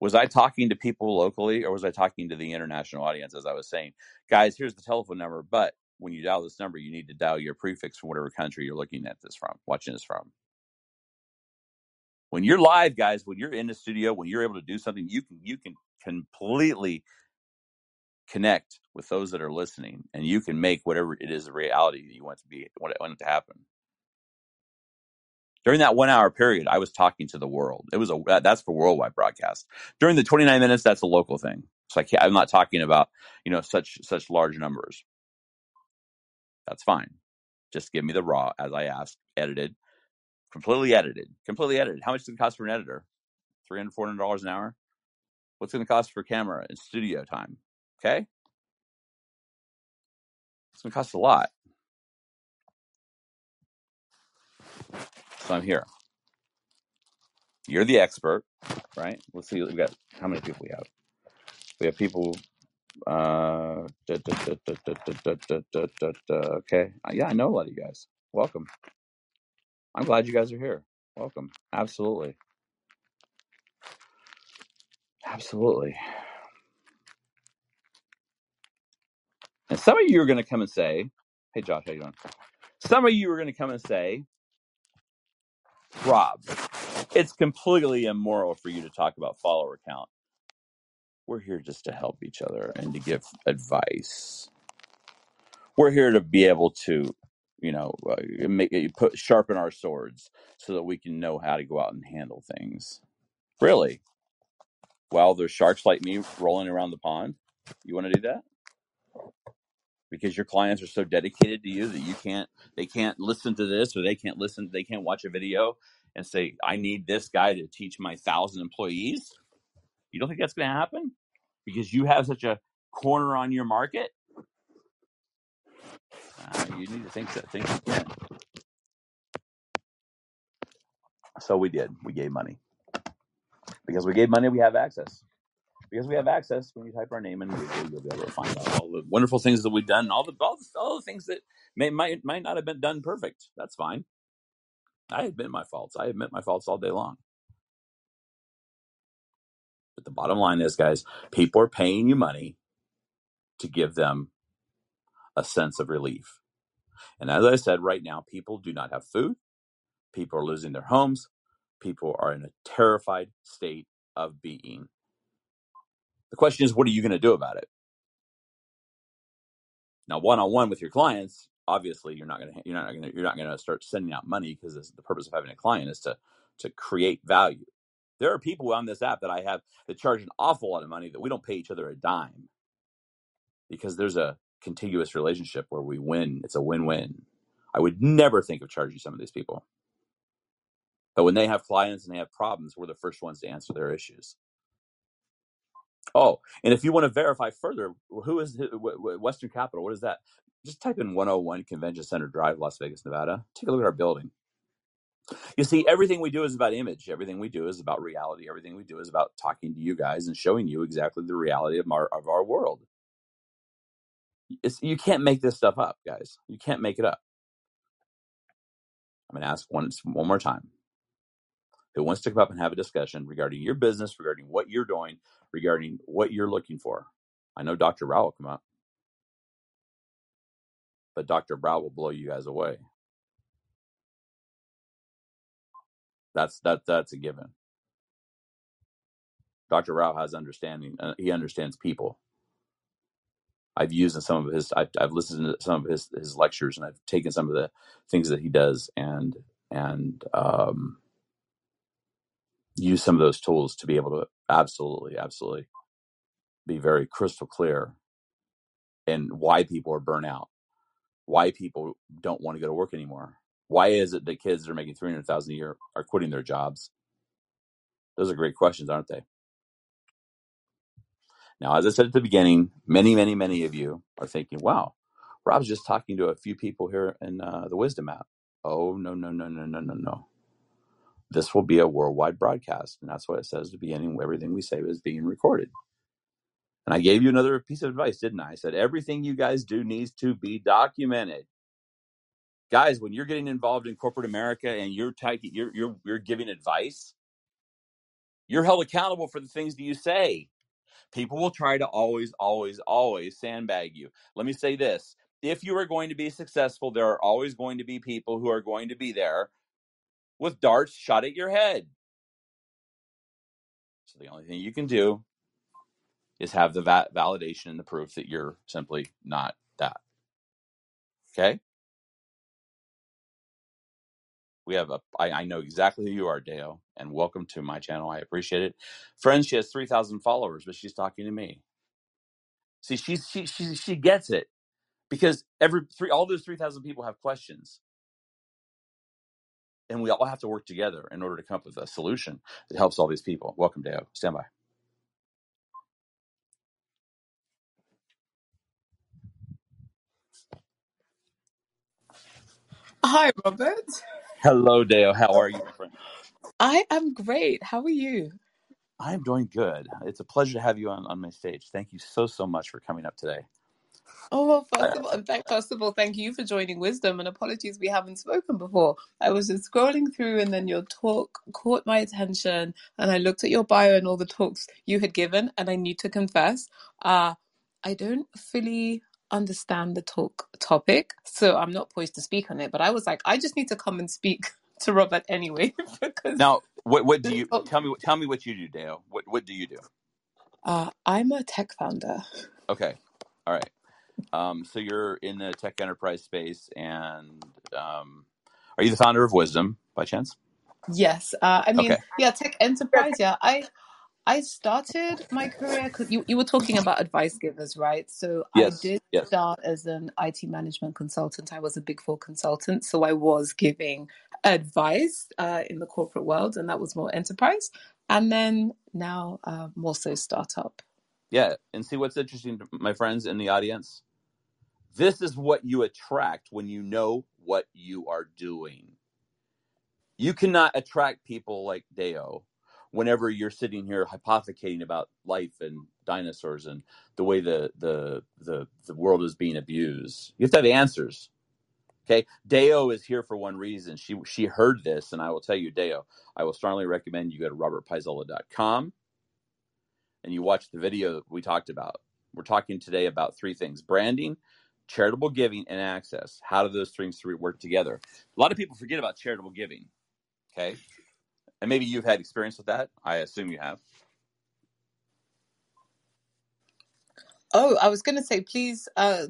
Was I talking to people locally or was I talking to the international audience as I was saying, guys, here's the telephone number, but when you dial this number, you need to dial your prefix from whatever country you're looking at this from, watching this from. When you're live, guys, when you're in the studio, when you're able to do something, you can you can completely connect with those that are listening, and you can make whatever it is the reality that you want to be, want it to happen. During that one hour period, I was talking to the world. It was a that's for worldwide broadcast. During the 29 minutes, that's a local thing. So I can't, I'm not talking about you know such such large numbers. That's fine. Just give me the raw as I asked, edited, completely edited, completely edited. How much does it cost for an editor? 300 $400 an hour? What's going to cost for camera and studio time? Okay. It's going to cost a lot. So I'm here. You're the expert, right? Let's see. We got how many people we have. We have people. Uh, okay. Yeah, I know a lot of you guys. Welcome. I'm glad you guys are here. Welcome. Absolutely. Absolutely. And some of you are going to come and say, "Hey, Josh, how you doing?" Some of you are going to come and say, Rob, it's completely immoral for you to talk about follower count. We're here just to help each other and to give advice. We're here to be able to, you know, uh, put sharpen our swords so that we can know how to go out and handle things. Really? While there's sharks like me rolling around the pond, you want to do that? Because your clients are so dedicated to you that you can't, they can't listen to this or they can't listen, they can't watch a video and say, I need this guy to teach my thousand employees. You don't think that's going to happen? Because you have such a corner on your market? Uh, you need to think that think again. So we did. We gave money. Because we gave money, we have access. Because we have access, when you type our name in you'll be able to find out all the wonderful things that we've done, all the all all the things that may might might not have been done perfect. That's fine. I admit my faults. I admit my faults all day long. But the bottom line is, guys, people are paying you money to give them a sense of relief. And as I said, right now, people do not have food. People are losing their homes. People are in a terrified state of being. The question is, what are you going to do about it? Now, one on one with your clients, obviously, you're not going to you're not going to you're not going to start sending out money because the purpose of having a client is to to create value. There are people on this app that I have that charge an awful lot of money that we don't pay each other a dime because there's a contiguous relationship where we win. It's a win-win. I would never think of charging some of these people. But when they have clients and they have problems, we're the first ones to answer their issues. Oh, and if you want to verify further, who is Western Capital? What is that? Just type in 101 Convention Center Drive, Las Vegas, Nevada. Take a look at our building. You see, everything we do is about image. Everything we do is about reality. Everything we do is about talking to you guys and showing you exactly the reality of our of our world. It's, you can't make this stuff up, guys. You can't make it up. I'm going to ask once one more time. Who wants to come up and have a discussion regarding your business, regarding what you're doing, regarding what you're looking for? I know Dr. Rao will come up, but Dr. Rao will blow you guys away. That's that that's a given. Dr. Rao has understanding. Uh, he understands people. I've used in some of his. I've, I've listened to some of his his lectures, and I've taken some of the things that he does, and and um, use some of those tools to be able to absolutely, absolutely be very crystal clear in why people are burnt out, why people don't want to go to work anymore. Why is it that kids that are making three hundred thousand a year are quitting their jobs? Those are great questions, aren't they? Now, as I said at the beginning, many, many, many of you are thinking, "Wow, Rob's just talking to a few people here in uh, the Wisdom app." Oh no, no, no, no, no, no, no this will be a worldwide broadcast. And that's what it says at the beginning. Everything we say is being recorded. And I gave you another piece of advice, didn't I? I said, everything you guys do needs to be documented. Guys, when you're getting involved in corporate America and you're taking, you're, you're, you're giving advice, you're held accountable for the things that you say. People will try to always, always, always sandbag you. Let me say this. If you are going to be successful, there are always going to be people who are going to be there with darts shot at your head. So the only thing you can do is have the va- validation and the proof that you're simply not that. Okay? We have a. I, I know exactly who you are, Dale, and welcome to my channel. I appreciate it. Friends, she has 3,000 followers, but she's talking to me. See, she's, she, she, she gets it because every three, all those 3,000 people have questions and we all have to work together in order to come up with a solution that helps all these people. Welcome, Dale. Stand by. Hi, Robert. Hello, Dale. How are you, my friend? I am great. How are you? I'm doing good. It's a pleasure to have you on, on my stage. Thank you so, so much for coming up today. Oh, well, first of all, in fact, first of all, thank you for joining Wisdom and apologies we haven't spoken before. I was just scrolling through and then your talk caught my attention and I looked at your bio and all the talks you had given and I need to confess, uh, I don't fully understand the talk topic, so I'm not poised to speak on it. But I was like, I just need to come and speak to Robert anyway because Now, what what do you tell me? Tell me what you do, Dale. What what do you do? uh, I'm a tech founder. Okay, all right. Um, so you're in the tech enterprise space, and um, are you the founder of Wisdom by chance? Yes, uh, I mean, Okay. yeah, tech enterprise. Yeah, I I started my career because you, you were talking about advice givers, right? So I did Yes. start as an IT management consultant. I was a Big Four consultant, so I was giving advice uh, in the corporate world, and that was more enterprise. And then now uh, more so startup. Yeah. And see what's interesting, to my friends in the audience. This is what you attract when you know what you are doing. You cannot attract people like Deo whenever you're sitting here hypothecating about life and dinosaurs and the way the the the, the world is being abused. You have to have answers. Okay, Deo is here for one reason. She she heard this, and I will tell you, Deo, I will strongly recommend you go to robertpaisola.com and you watch the video that we talked about. We're talking today about three things: branding, charitable giving, and access. How do those things three work together? A lot of people forget about charitable giving. Okay, and maybe you've had experience with that. I assume you have. Oh, I was going to say, please. Uh,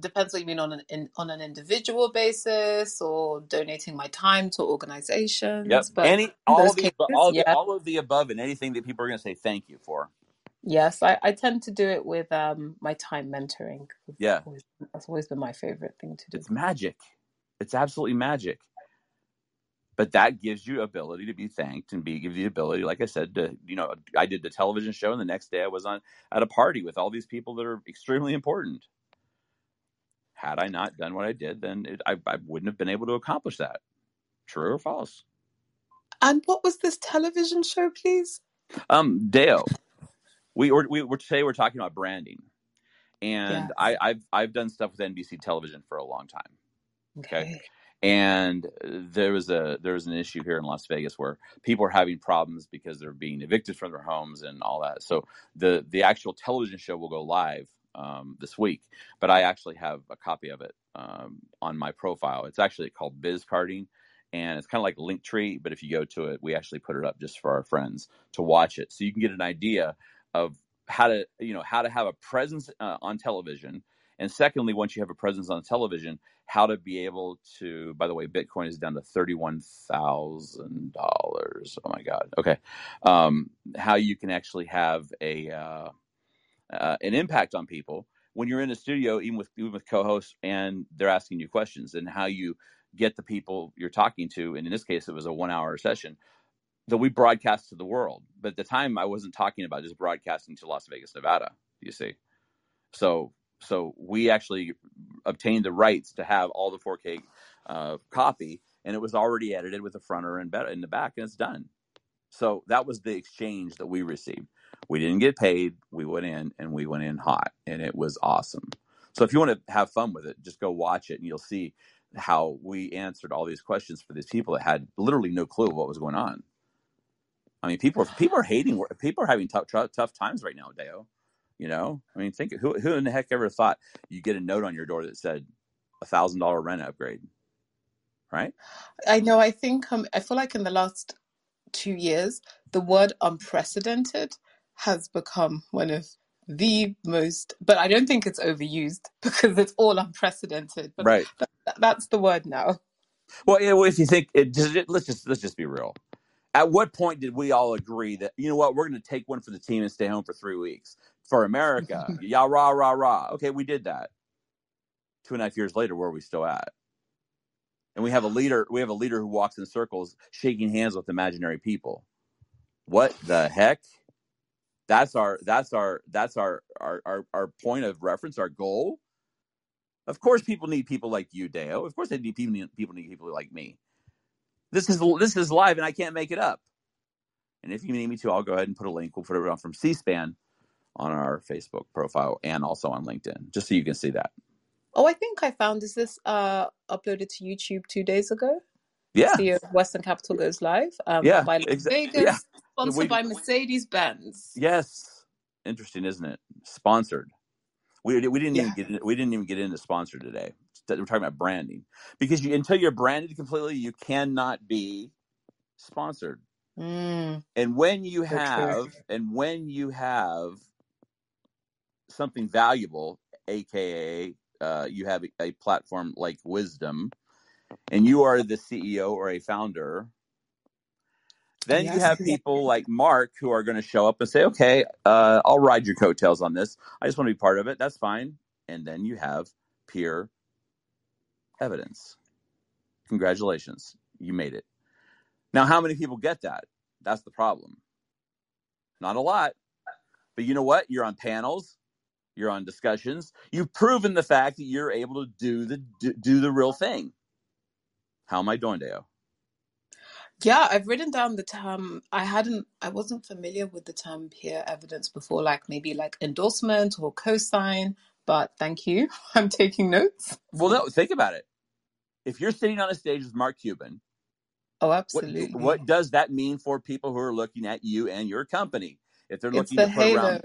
depends what you mean on an in, on an individual basis or donating my time to Yep. organizations. But Any all of the cases, all yeah, all of the above and anything that people are going to say thank you for. Yes, I, I tend to do it with um my time mentoring. That's Yeah, always, that's always been my favorite thing to do. it's magic. It's absolutely magic. But that gives you ability to be thanked and be give you the ability, like I said, to you know, I did the television show, and the next day I was on at a party with all these people that are extremely important. Had I not done what I did, then it, I, I wouldn't have been able to accomplish that. True or false? And what was this television show, please? Um, Deo, we were we were today we're talking about branding, Yeah. and I, I've I've done stuff with NBC television for a long time. Okay, Okay. and there was a there was an issue here in Las Vegas where people are having problems because they're being evicted from their homes and all that. So the the actual television show will go live um, this week, but I actually have a copy of it um, on my profile. It's actually called Biz Carding, and it's kind of like Linktree, but if you go to it, we actually put it up just for our friends to watch it, so you can get an idea of how to you know how to have a presence uh, on television. And secondly, once you have a presence on television, how to be able to by the way bitcoin is down to $31000 oh my god. Okay. Um, how you can actually have a uh, uh, an impact on people when you're in a studio even with even with co-hosts and they're asking you questions and how you get the people you're talking to. And in this case it was a one hour session that we broadcast to the world but at the time i wasn't talking about just broadcasting to las vegas nevada you see so so we actually obtained the rights to have all the 4K uh, copy, and it was already edited with the fronter and in the back, and it's done. So that was the exchange that we received. We didn't get paid. We went in and we went in hot, and it was awesome. So if you want to have fun with it, just go watch it, and you'll see how we answered all these questions for these people that had literally no clue what was going on. I mean, people are people are hating. People are having tough tough times right now, Deo. You know, I mean, think who who in the heck ever thought you get a note on your door that said a thousand dollar rent upgrade, right? I know. I think um, I feel like in the last two years, the word unprecedented has become one of the most, but I don't think it's overused because it's all unprecedented. But Right. that, that's the word now. Well, yeah. Well, if you think it, just, it, let's just let's just be real. At what point did we all agree that you know what we're going to take one for the team and stay home for three weeks for America? yeah, rah rah rah. Okay, we did that. Two and a half years later, where are we still at? And we have a leader. We have a leader who walks in circles, shaking hands with imaginary people. What the heck? That's our that's our that's our our our, our point of reference, our goal. Of course, people need people like you, Deo. Of course, they need people need people need people like me. This is this is live, and I can't make it up. And if you need me to, I'll go ahead and put a link. We'll put it on from C-SPAN on our Facebook profile and also on LinkedIn, just so you can see that. Oh, I think I found is this uh uploaded to YouTube two days ago. Yeah, CEO of Western Capital goes live um, yeah, by Las exa- Vegas, yeah. sponsored We by Mercedes Benz. yes, interesting, isn't it? Sponsored. We we didn't Yeah. even get we didn't even get into sponsor today. We're talking about branding because you, until you're branded completely, you cannot be sponsored. Mm, And when you true. have and when you have something valuable, aka uh, you have a platform like Wisdom, and you are the CEO or a founder, then you have people like Mark who are going to show up and say, "Okay, uh, I'll ride your coattails on this. I just want to be part of it. That's fine." And then you have peer evidence. Congratulations, you made it. Now, how many people get that? That's the problem. Not a lot. But you know what? You're on panels, you're on discussions. You've proven the fact that you're able to do the do, do the real thing. How am I doing, Deo? Yeah, I've written down the term. I hadn't, I wasn't familiar with the term peer evidence before, like maybe like endorsement or cosign, but thank you. I'm taking notes. Well, no, think about it. If you're sitting on a stage with Mark Cuban, Oh, what absolutely. what does that mean for people who are looking at you and your company? If they're looking the to put halo. around,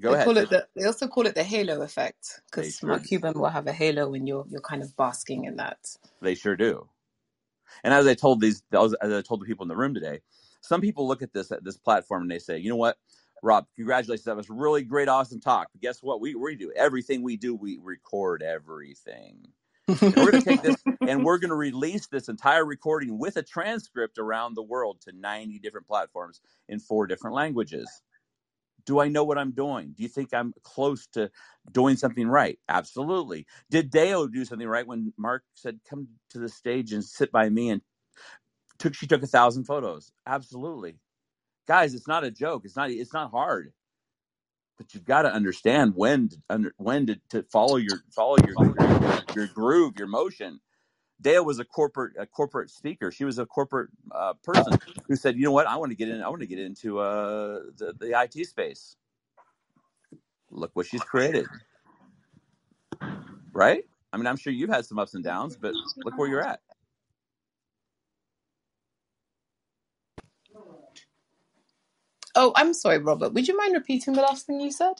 go They ahead. call it the, they also call it the halo effect because sure Mark Cuban will have a halo when you're you're kind of basking in that. They sure do. And as I told these, as I told the people in the room today, some people look at this at this platform and they say, you know what, Rob, congratulations, that was really great, awesome talk. But guess what? We we do everything we do. We record everything. And we're going to take this and we're going to release this entire recording with a transcript around the world to 90 different platforms in four different languages. Do I know what I'm doing? Do you think I'm close to doing something right? Absolutely. Did Deo do something right when Mark said, "Come to the stage and sit by me"? And took she took a thousand photos. Absolutely, guys. It's not a joke. It's not. It's not hard. But you've got to understand when to, under, when to, to follow your follow your, your your groove, your motion. Dale was a corporate a corporate speaker. She was a corporate uh, person who said, "You know what? I want to get in. I want to get into uh, the the IT space." Look what she's created, right? I mean, I'm sure you've had some ups and downs, but look where you're at. Oh, I'm sorry, Robert. Would you mind repeating the last thing you said?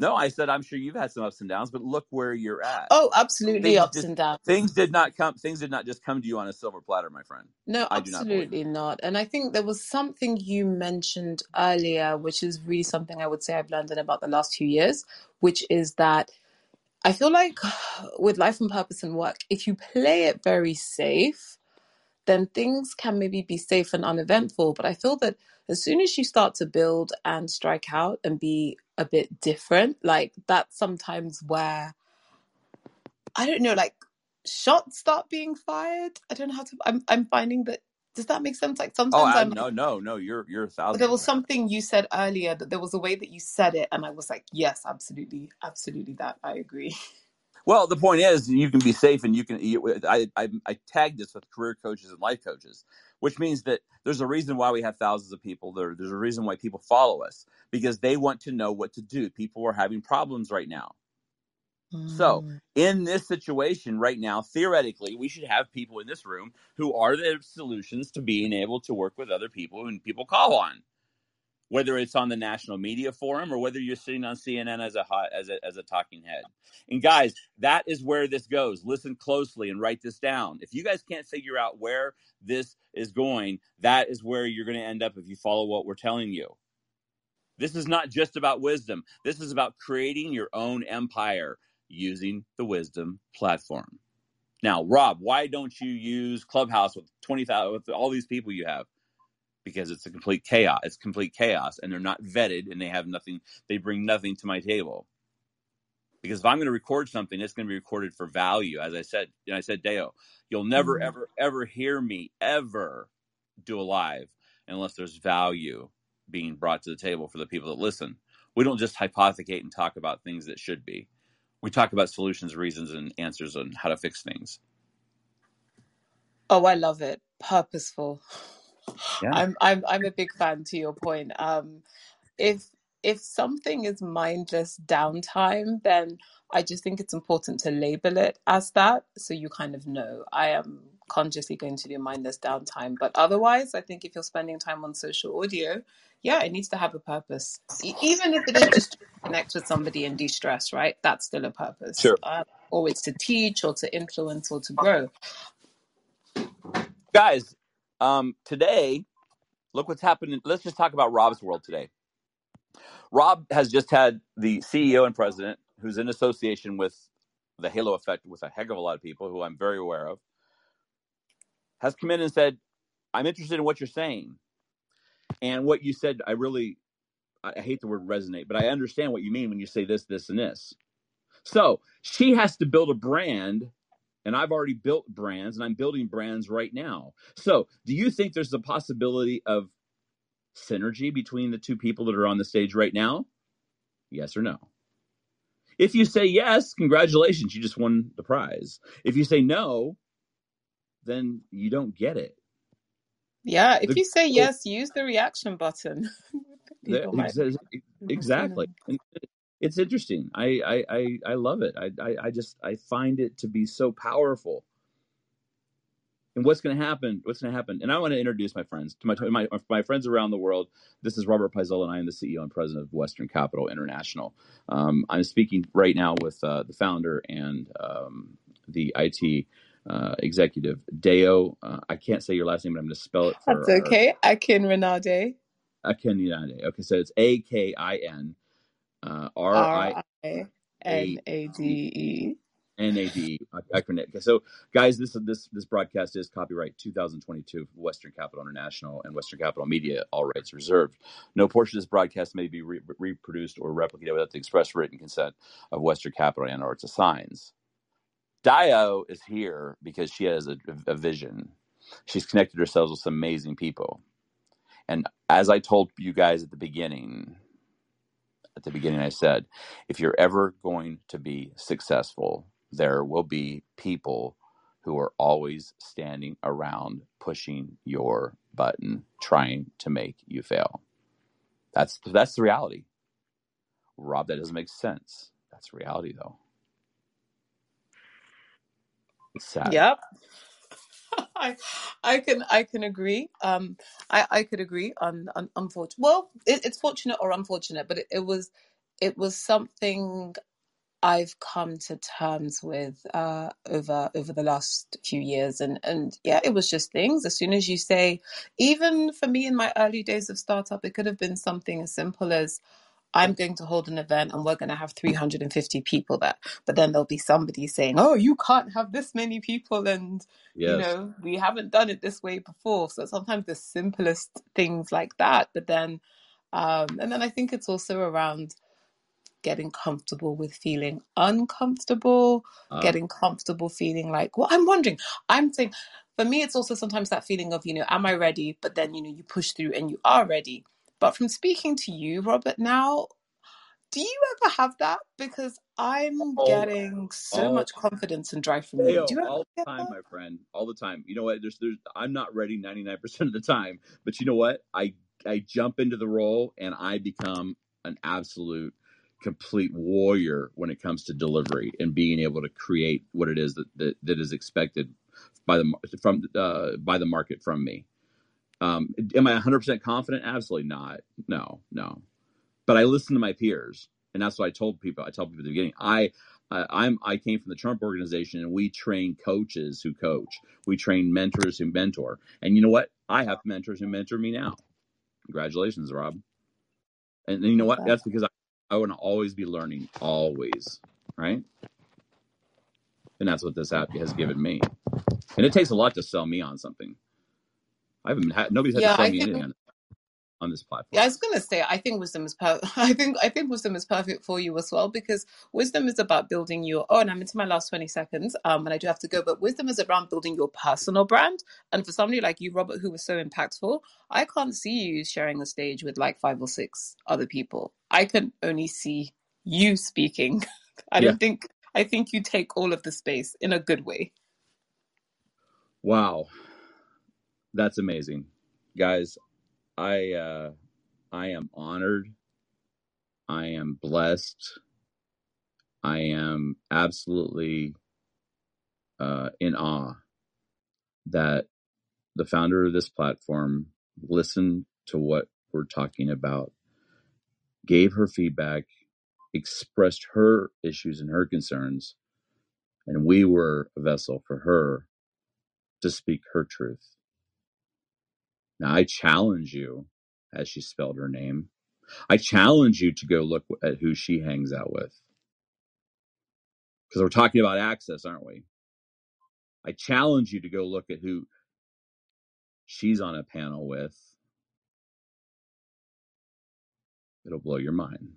No, I said I'm sure you've had some ups and downs, but look where you're at. Oh, absolutely Things ups and downs. things did not come. Things did not just come to you on a silver platter, my friend. No, I do not absolutely not. And I think there was something you mentioned earlier, which is really something I would say I've learned in about the last few years, which is that I feel like with life and purpose and work, if you play it very safe, then things can maybe be safe and uneventful. But I feel that as soon as you start to build and strike out and be a bit different, like that's sometimes where I don't know, like shots start being fired. I don't know how to. I'm I'm finding that. Does that make sense? Like Oh, sometimes I, I'm. no, no, no. You're you're a thousand There was something you said earlier that there was a way that you said it, and I was like, yes, absolutely, absolutely. That I agree. Well, the point is, you can be safe, and you can. You, I, I I tagged this with career coaches and life coaches, which means that there's a reason why we have thousands of people. There, there's a reason why people follow us because they want to know what to do. People are having problems right now. So, Mm. in this situation right now, theoretically, we should have people in this room who are the solutions to being able to work with other people and people call on. Whether it's on the national media forum or whether you're sitting on CNN as a hot, as a as a talking head. And guys, that is where this goes. Listen closely and write this down. If you guys can't figure out where this is going, that is where you're going to end up if you follow what we're telling you. This is not just about wisdom. This is about creating your own empire using the wisdom platform. Now, Rob, why don't you use Clubhouse with 20,000 with all these people you have? Because it's a complete chaos. It's complete chaos and they're not vetted and they have nothing they bring nothing to my table. Because if I'm going to record something, it's going to be recorded for value. As I said, and I said, Deo, you'll never, Mm. ever, ever hear me ever do a live unless there's value being brought to the table for the people that listen. We don't just hypothecate and talk about things that should be. We talk about solutions, reasons, and answers on how to fix things. Oh, I love it. Purposeful. Yeah. I'm I'm I'm a big fan to your point. Um if if something is mindless downtime, then I just think it's important to label it as that so you kind of know. I am consciously going to do mindless downtime. But otherwise, I think if you're spending time on social audio, yeah, it needs to have a purpose. Even if it is just to connect with somebody and de stress, right? That's still a purpose. Sure. Uh, or it's to teach or to influence or to grow. Guys, um, today, look what's happening. Let's just talk about Rob's world today. Rob has just had the CEO and president, who's in association with the Halo Effect with a heck of a lot of people who I'm very aware of, has come in and said, I'm interested in what you're saying. And what you said, I really, I hate the word resonate, but I understand what you mean when you say this, this, and this. So she has to build a brand, and I've already built brands, and I'm building brands right now. So do you think there's a possibility of synergy between the two people that are on the stage right now? Yes or no? If you say yes, congratulations, you just won the prize. If you say no, then you don't get it. Yeah, if The you say yes, use the reaction button. exactly. And It's interesting. I I I, I love it. I, I I just I find it to be so powerful. And what's going to happen? What's going to happen? And I want to introduce my friends to my, my my friends around the world. This is Robert Paisola, and I am the CEO and president of Western Capital International. Um, I'm speaking right now with uh, the founder and um, the IT uh, executive, Deo. Uh, I can't say your last name, but I'm going to spell it for That's our- okay. Akin Renade. Akin Yanade. Okay, so it's A K I N uh, R I N A D E. N A D acronym. So guys, this this this broadcast is copyright 2022 Western Capital International and Western Capital Media, all rights reserved. No portion of this broadcast may be re- reproduced or replicated without the express written consent of Western Capital and or its assigns. Deo is here because she has a, a vision. She's connected herself with some amazing people. And as I told you guys at the beginning, at the beginning, I said, if you're ever going to be successful, there will be people who are always standing around pushing your button, trying to make you fail. That's that's the reality. Rob, that doesn't make sense. That's reality, though. It's sad. Yep. I I can I can agree. Um, I I could agree. On, on unfortunate. Well, it, it's fortunate or unfortunate, but it, it was it was something I've come to terms with uh, over over the last few years, and and yeah, it was just things. As soon as you say, even for me in my early days of startup, it could have been something as simple as. I'm going to hold an event and we're going to have 350 people there. But then there'll be somebody saying, Oh, you can't have this many people. And Yes. you know we haven't done it this way before so sometimes the simplest things like that but then um and then i think it's also around getting comfortable with feeling uncomfortable Uh, getting comfortable feeling like well i'm wondering i'm saying for me it's also sometimes that feeling of you know am i ready but then you know you push through and you are ready but from speaking to you robert now do you ever have that because i'm All- getting so all- much confidence and drive from you Dale, do you all the time, that? my friend, all the time. You know what? There's, there's, I'm not ready 99% of the time, but you know what? I, I jump into the role and I become an absolute, complete warrior when it comes to delivery and being able to create what it is that that, that is expected by the from uh, by the market from me. Um, am I 100% confident? Absolutely not. No, no. But I listen to my peers, and that's what I told people. I tell people at the beginning. I uh, I'm I came from the Trump organization, and we train coaches who coach. We train mentors who mentor. And you know what? I have mentors who mentor me now. Congratulations, Rob. And, and you know what? That's because I, I want to always be learning, always, right? And that's what this app has given me. And it takes a lot to sell me on something. I haven't had nobody's had Yeah, to sell I me think- anything on, on this platform. Yeah, I was gonna say I think wisdom is per- I think I think wisdom is perfect for you as well because wisdom is about building your oh and I'm into my last 20 seconds um and I do have to go but wisdom is around building your personal brand and for somebody like you Robert who was so impactful I can't see you sharing the stage with like five or six other people I can only see you speaking I Yeah. don't think I think you take all of the space in a good way Wow. That's amazing. Guys, I uh I am honored. I am blessed. I am absolutely uh in awe that the founder of this platform listened to what we're talking about, gave her feedback, expressed her issues and her concerns, and we were a vessel for her to speak her truth. Now, I challenge you, as she spelled her name, I challenge you to go look at who she hangs out with. Because we're talking about access, aren't we? I challenge you to go look at who she's on a panel with. It'll blow your mind.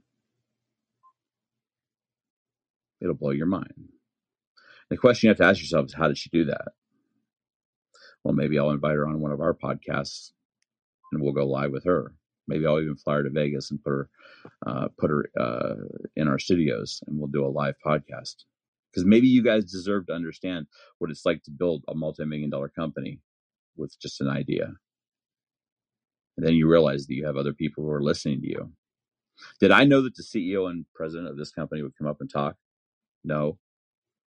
It'll blow your mind. The question you have to ask yourself is how did she do that? Well, maybe I'll invite her on one of our podcasts and we'll go live with her. Maybe I'll even fly her to Vegas and put her uh, put her uh, in our studios and we'll do a live podcast. Because maybe you guys deserve to understand what it's like to build a multi-million dollar company with just an idea. And then you realize that you have other people who are listening to you. Did I know that the CEO and president of this company would come up and talk? No.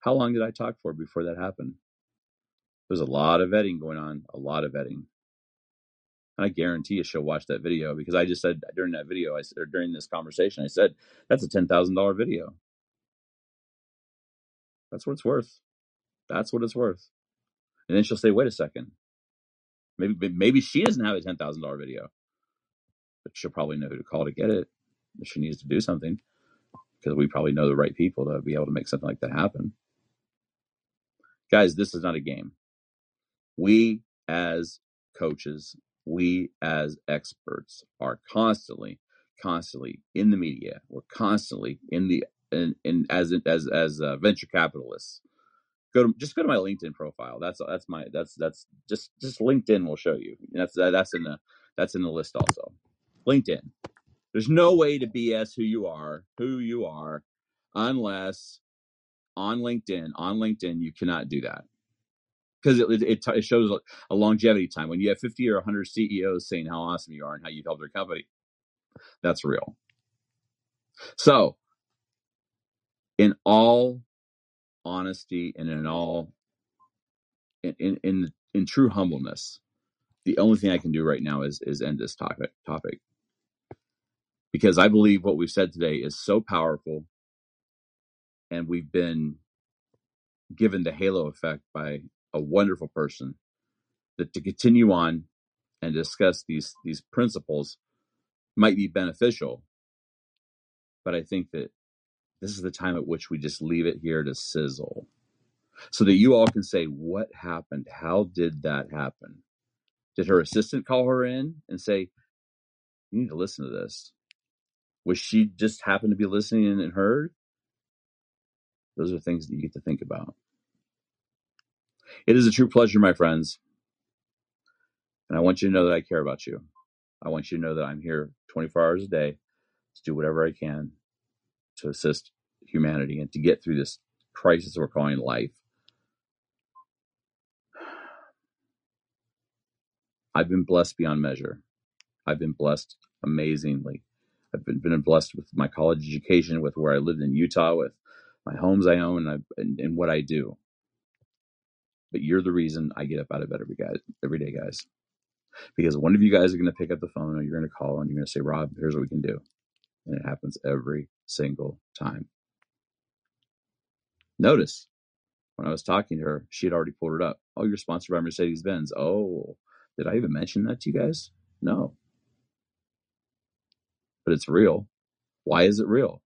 How long did I talk for before that happened? There's a lot of vetting going on, a lot of vetting. And I guarantee you she'll watch that video because I just said during that video, I or during this conversation, I said, that's a $10,000 video. That's what it's worth. That's what it's worth. And then she'll say, wait a second. Maybe, maybe she doesn't have a $10,000 video, but she'll probably know who to call to get it if she needs to do something because we probably know the right people to be able to make something like that happen. Guys, this is not a game. We as coaches, we as experts are constantly, constantly in the media. We're constantly in the in as as as uh, venture capitalists. Go to just go to my LinkedIn profile. That's that's my that's that's just just LinkedIn will show you. That's that's in the that's in the list also. LinkedIn. There's no way to BS who you are, who you are, unless on LinkedIn, on LinkedIn, you cannot do that because it, it, it, shows a longevity time. When you have 50 or 100 CEOs saying how awesome you are and how you've helped their company, that's real. So, in all honesty and in all in in in, in true humbleness, the only thing I can do right now is is end this topic topic because I believe what we've said today is so powerful, and we've been given the halo effect by a wonderful person that to continue on and discuss these these principles might be beneficial. But i think that this is the time at which we just leave it here to sizzle so that you all can say what happened? How did that happen? Did her assistant call her in and say you need to listen to this? Was she just happened to be listening and heard? Those are things that you get to think about it is a true pleasure, my friends. And I want you to know that I care about you. I want you to know that I'm here 24 hours a day to do whatever I can to assist humanity and to get through this crisis we're calling life. I've been blessed beyond measure. I've been blessed amazingly. I've been, been blessed with my college education, with where I lived in Utah, with my homes I own, and, and, and what I do but you're the reason I get up out of bed every every day, guys. Because one of you guys are going to pick up the phone or you're going to call and you're going to say, Rob, here's what we can do. And it happens every single time. Notice when I was talking to her, she had already pulled it up. Oh, you're sponsored by Mercedes Benz. Oh, did I even mention that to you guys? No. But it's real. Why is it real?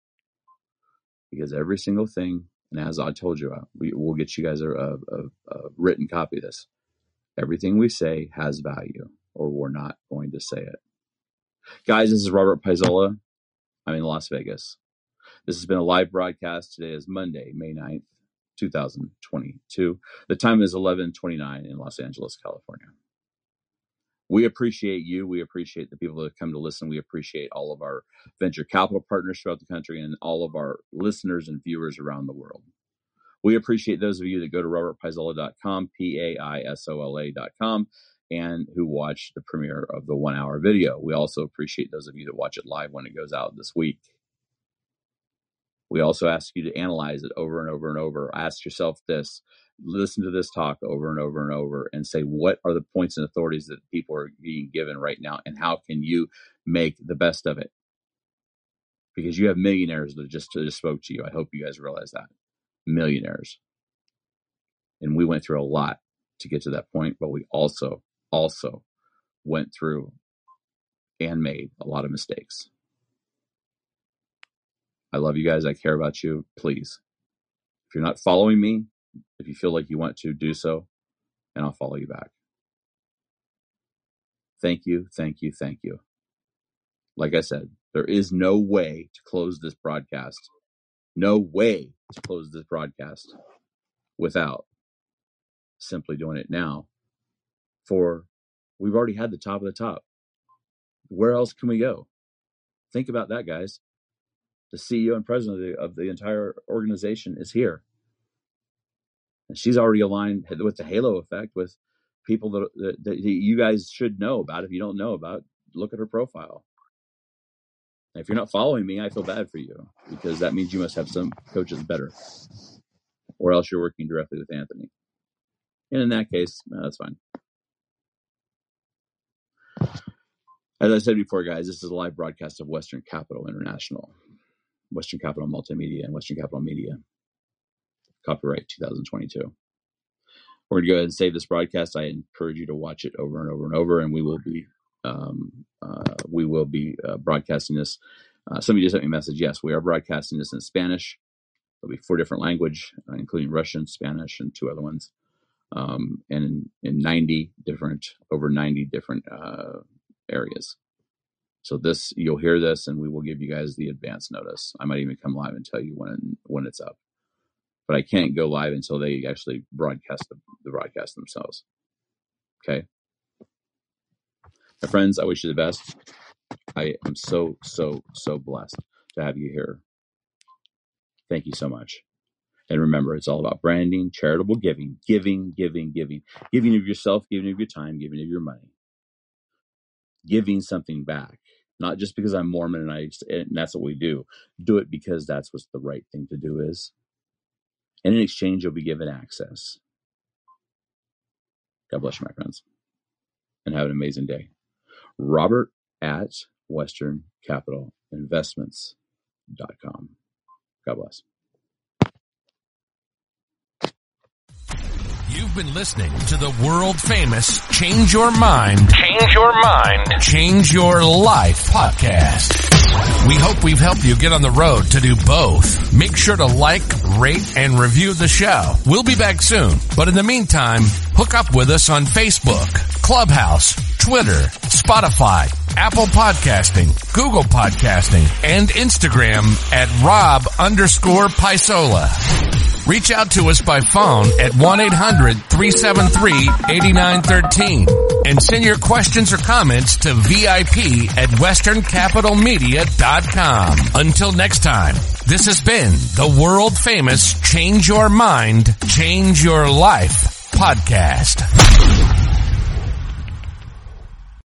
Because every single thing and as I told you, uh, we will get you guys a, a, a, written copy of this. Everything we say has value, or we're not going to say it. Guys, this is Robert Paisola. I'm in Las Vegas. This has been a live broadcast. Today is Monday, May 9th, 2022. The time is 11:29 in Los Angeles, California. We appreciate you. We appreciate the people that come to listen. We appreciate all of our venture capital partners throughout the country and all of our listeners and viewers around the world. We appreciate those of you that go to robertpaisola.com, P A I S O L A.com, and who watch the premiere of the one hour video. We also appreciate those of you that watch it live when it goes out this week. We also ask you to analyze it over and over and over. Ask yourself this listen to this talk over and over and over and say what are the points and authorities that people are being given right now and how can you make the best of it? Because you have millionaires that just, just spoke to you. I hope you guys realize that. Millionaires. And we went through a lot to get to that point but we also also went through and made a lot of mistakes. I love you guys. I care about you. Please. If you're not following me if you feel like you want to do so, and I'll follow you back. Thank you, thank you, thank you. Like I said, there is no way to close this broadcast. No way to close this broadcast without simply doing it now. For we've already had the top of the top. Where else can we go? Think about that, guys. The CEO and president of the, of the entire organization is here and she's already aligned with the halo effect with people that, that, that you guys should know about. If you don't know about, look at her profile. If you're not following me, I feel bad for you because that means you must have some coaches better, or else you're working directly with Anthony. And in that case, no, that's fine. As I said before, guys, this is a live broadcast of Western Capital International, Western Capital Multimedia, and Western Capital Media copyright 2022. We're going to go ahead and save this broadcast. I encourage you to watch it over and over and over, and we will be um, uh, we will be uh, broadcasting this. Uh, somebody just sent me a message. Yes, we are broadcasting this in Spanish. There'll be four different language, uh, including Russian, Spanish, and two other ones, um, and in, in 90 different, over 90 different uh, areas. So this, you'll hear this, and we will give you guys the advance notice. I might even come live and tell you when when it's up but I can't go live until they actually broadcast the, the broadcast themselves. Okay. My friends, I wish you the best. I am so, so, so blessed to have you here. Thank you so much. And remember, it's all about branding, charitable giving, giving, giving, giving, giving of yourself, giving of your time, giving of your money, giving something back. Not just because I'm Mormon and I and that's what we do. Do it because that's what the right thing to do is and in exchange, you'll be given access. God bless you, my friends, and have an amazing day. Robert at WesternCapitalInvestments.com. God bless. You've been listening to the world famous Change Your Mind, Change Your Mind, Change Your Life podcast. We hope we've helped you get on the road to do both. Make sure to like, rate, and review the show. We'll be back soon. But in the meantime, hook up with us on Facebook, Clubhouse, Twitter, Spotify, Apple Podcasting, Google Podcasting, and Instagram at Rob underscore Paisola. Reach out to us by phone at 1-800-373-8913 and send your questions or comments to VIP at westerncapitalmedia.com. Until next time, this has been the world famous Change Your Mind, Change Your Life podcast.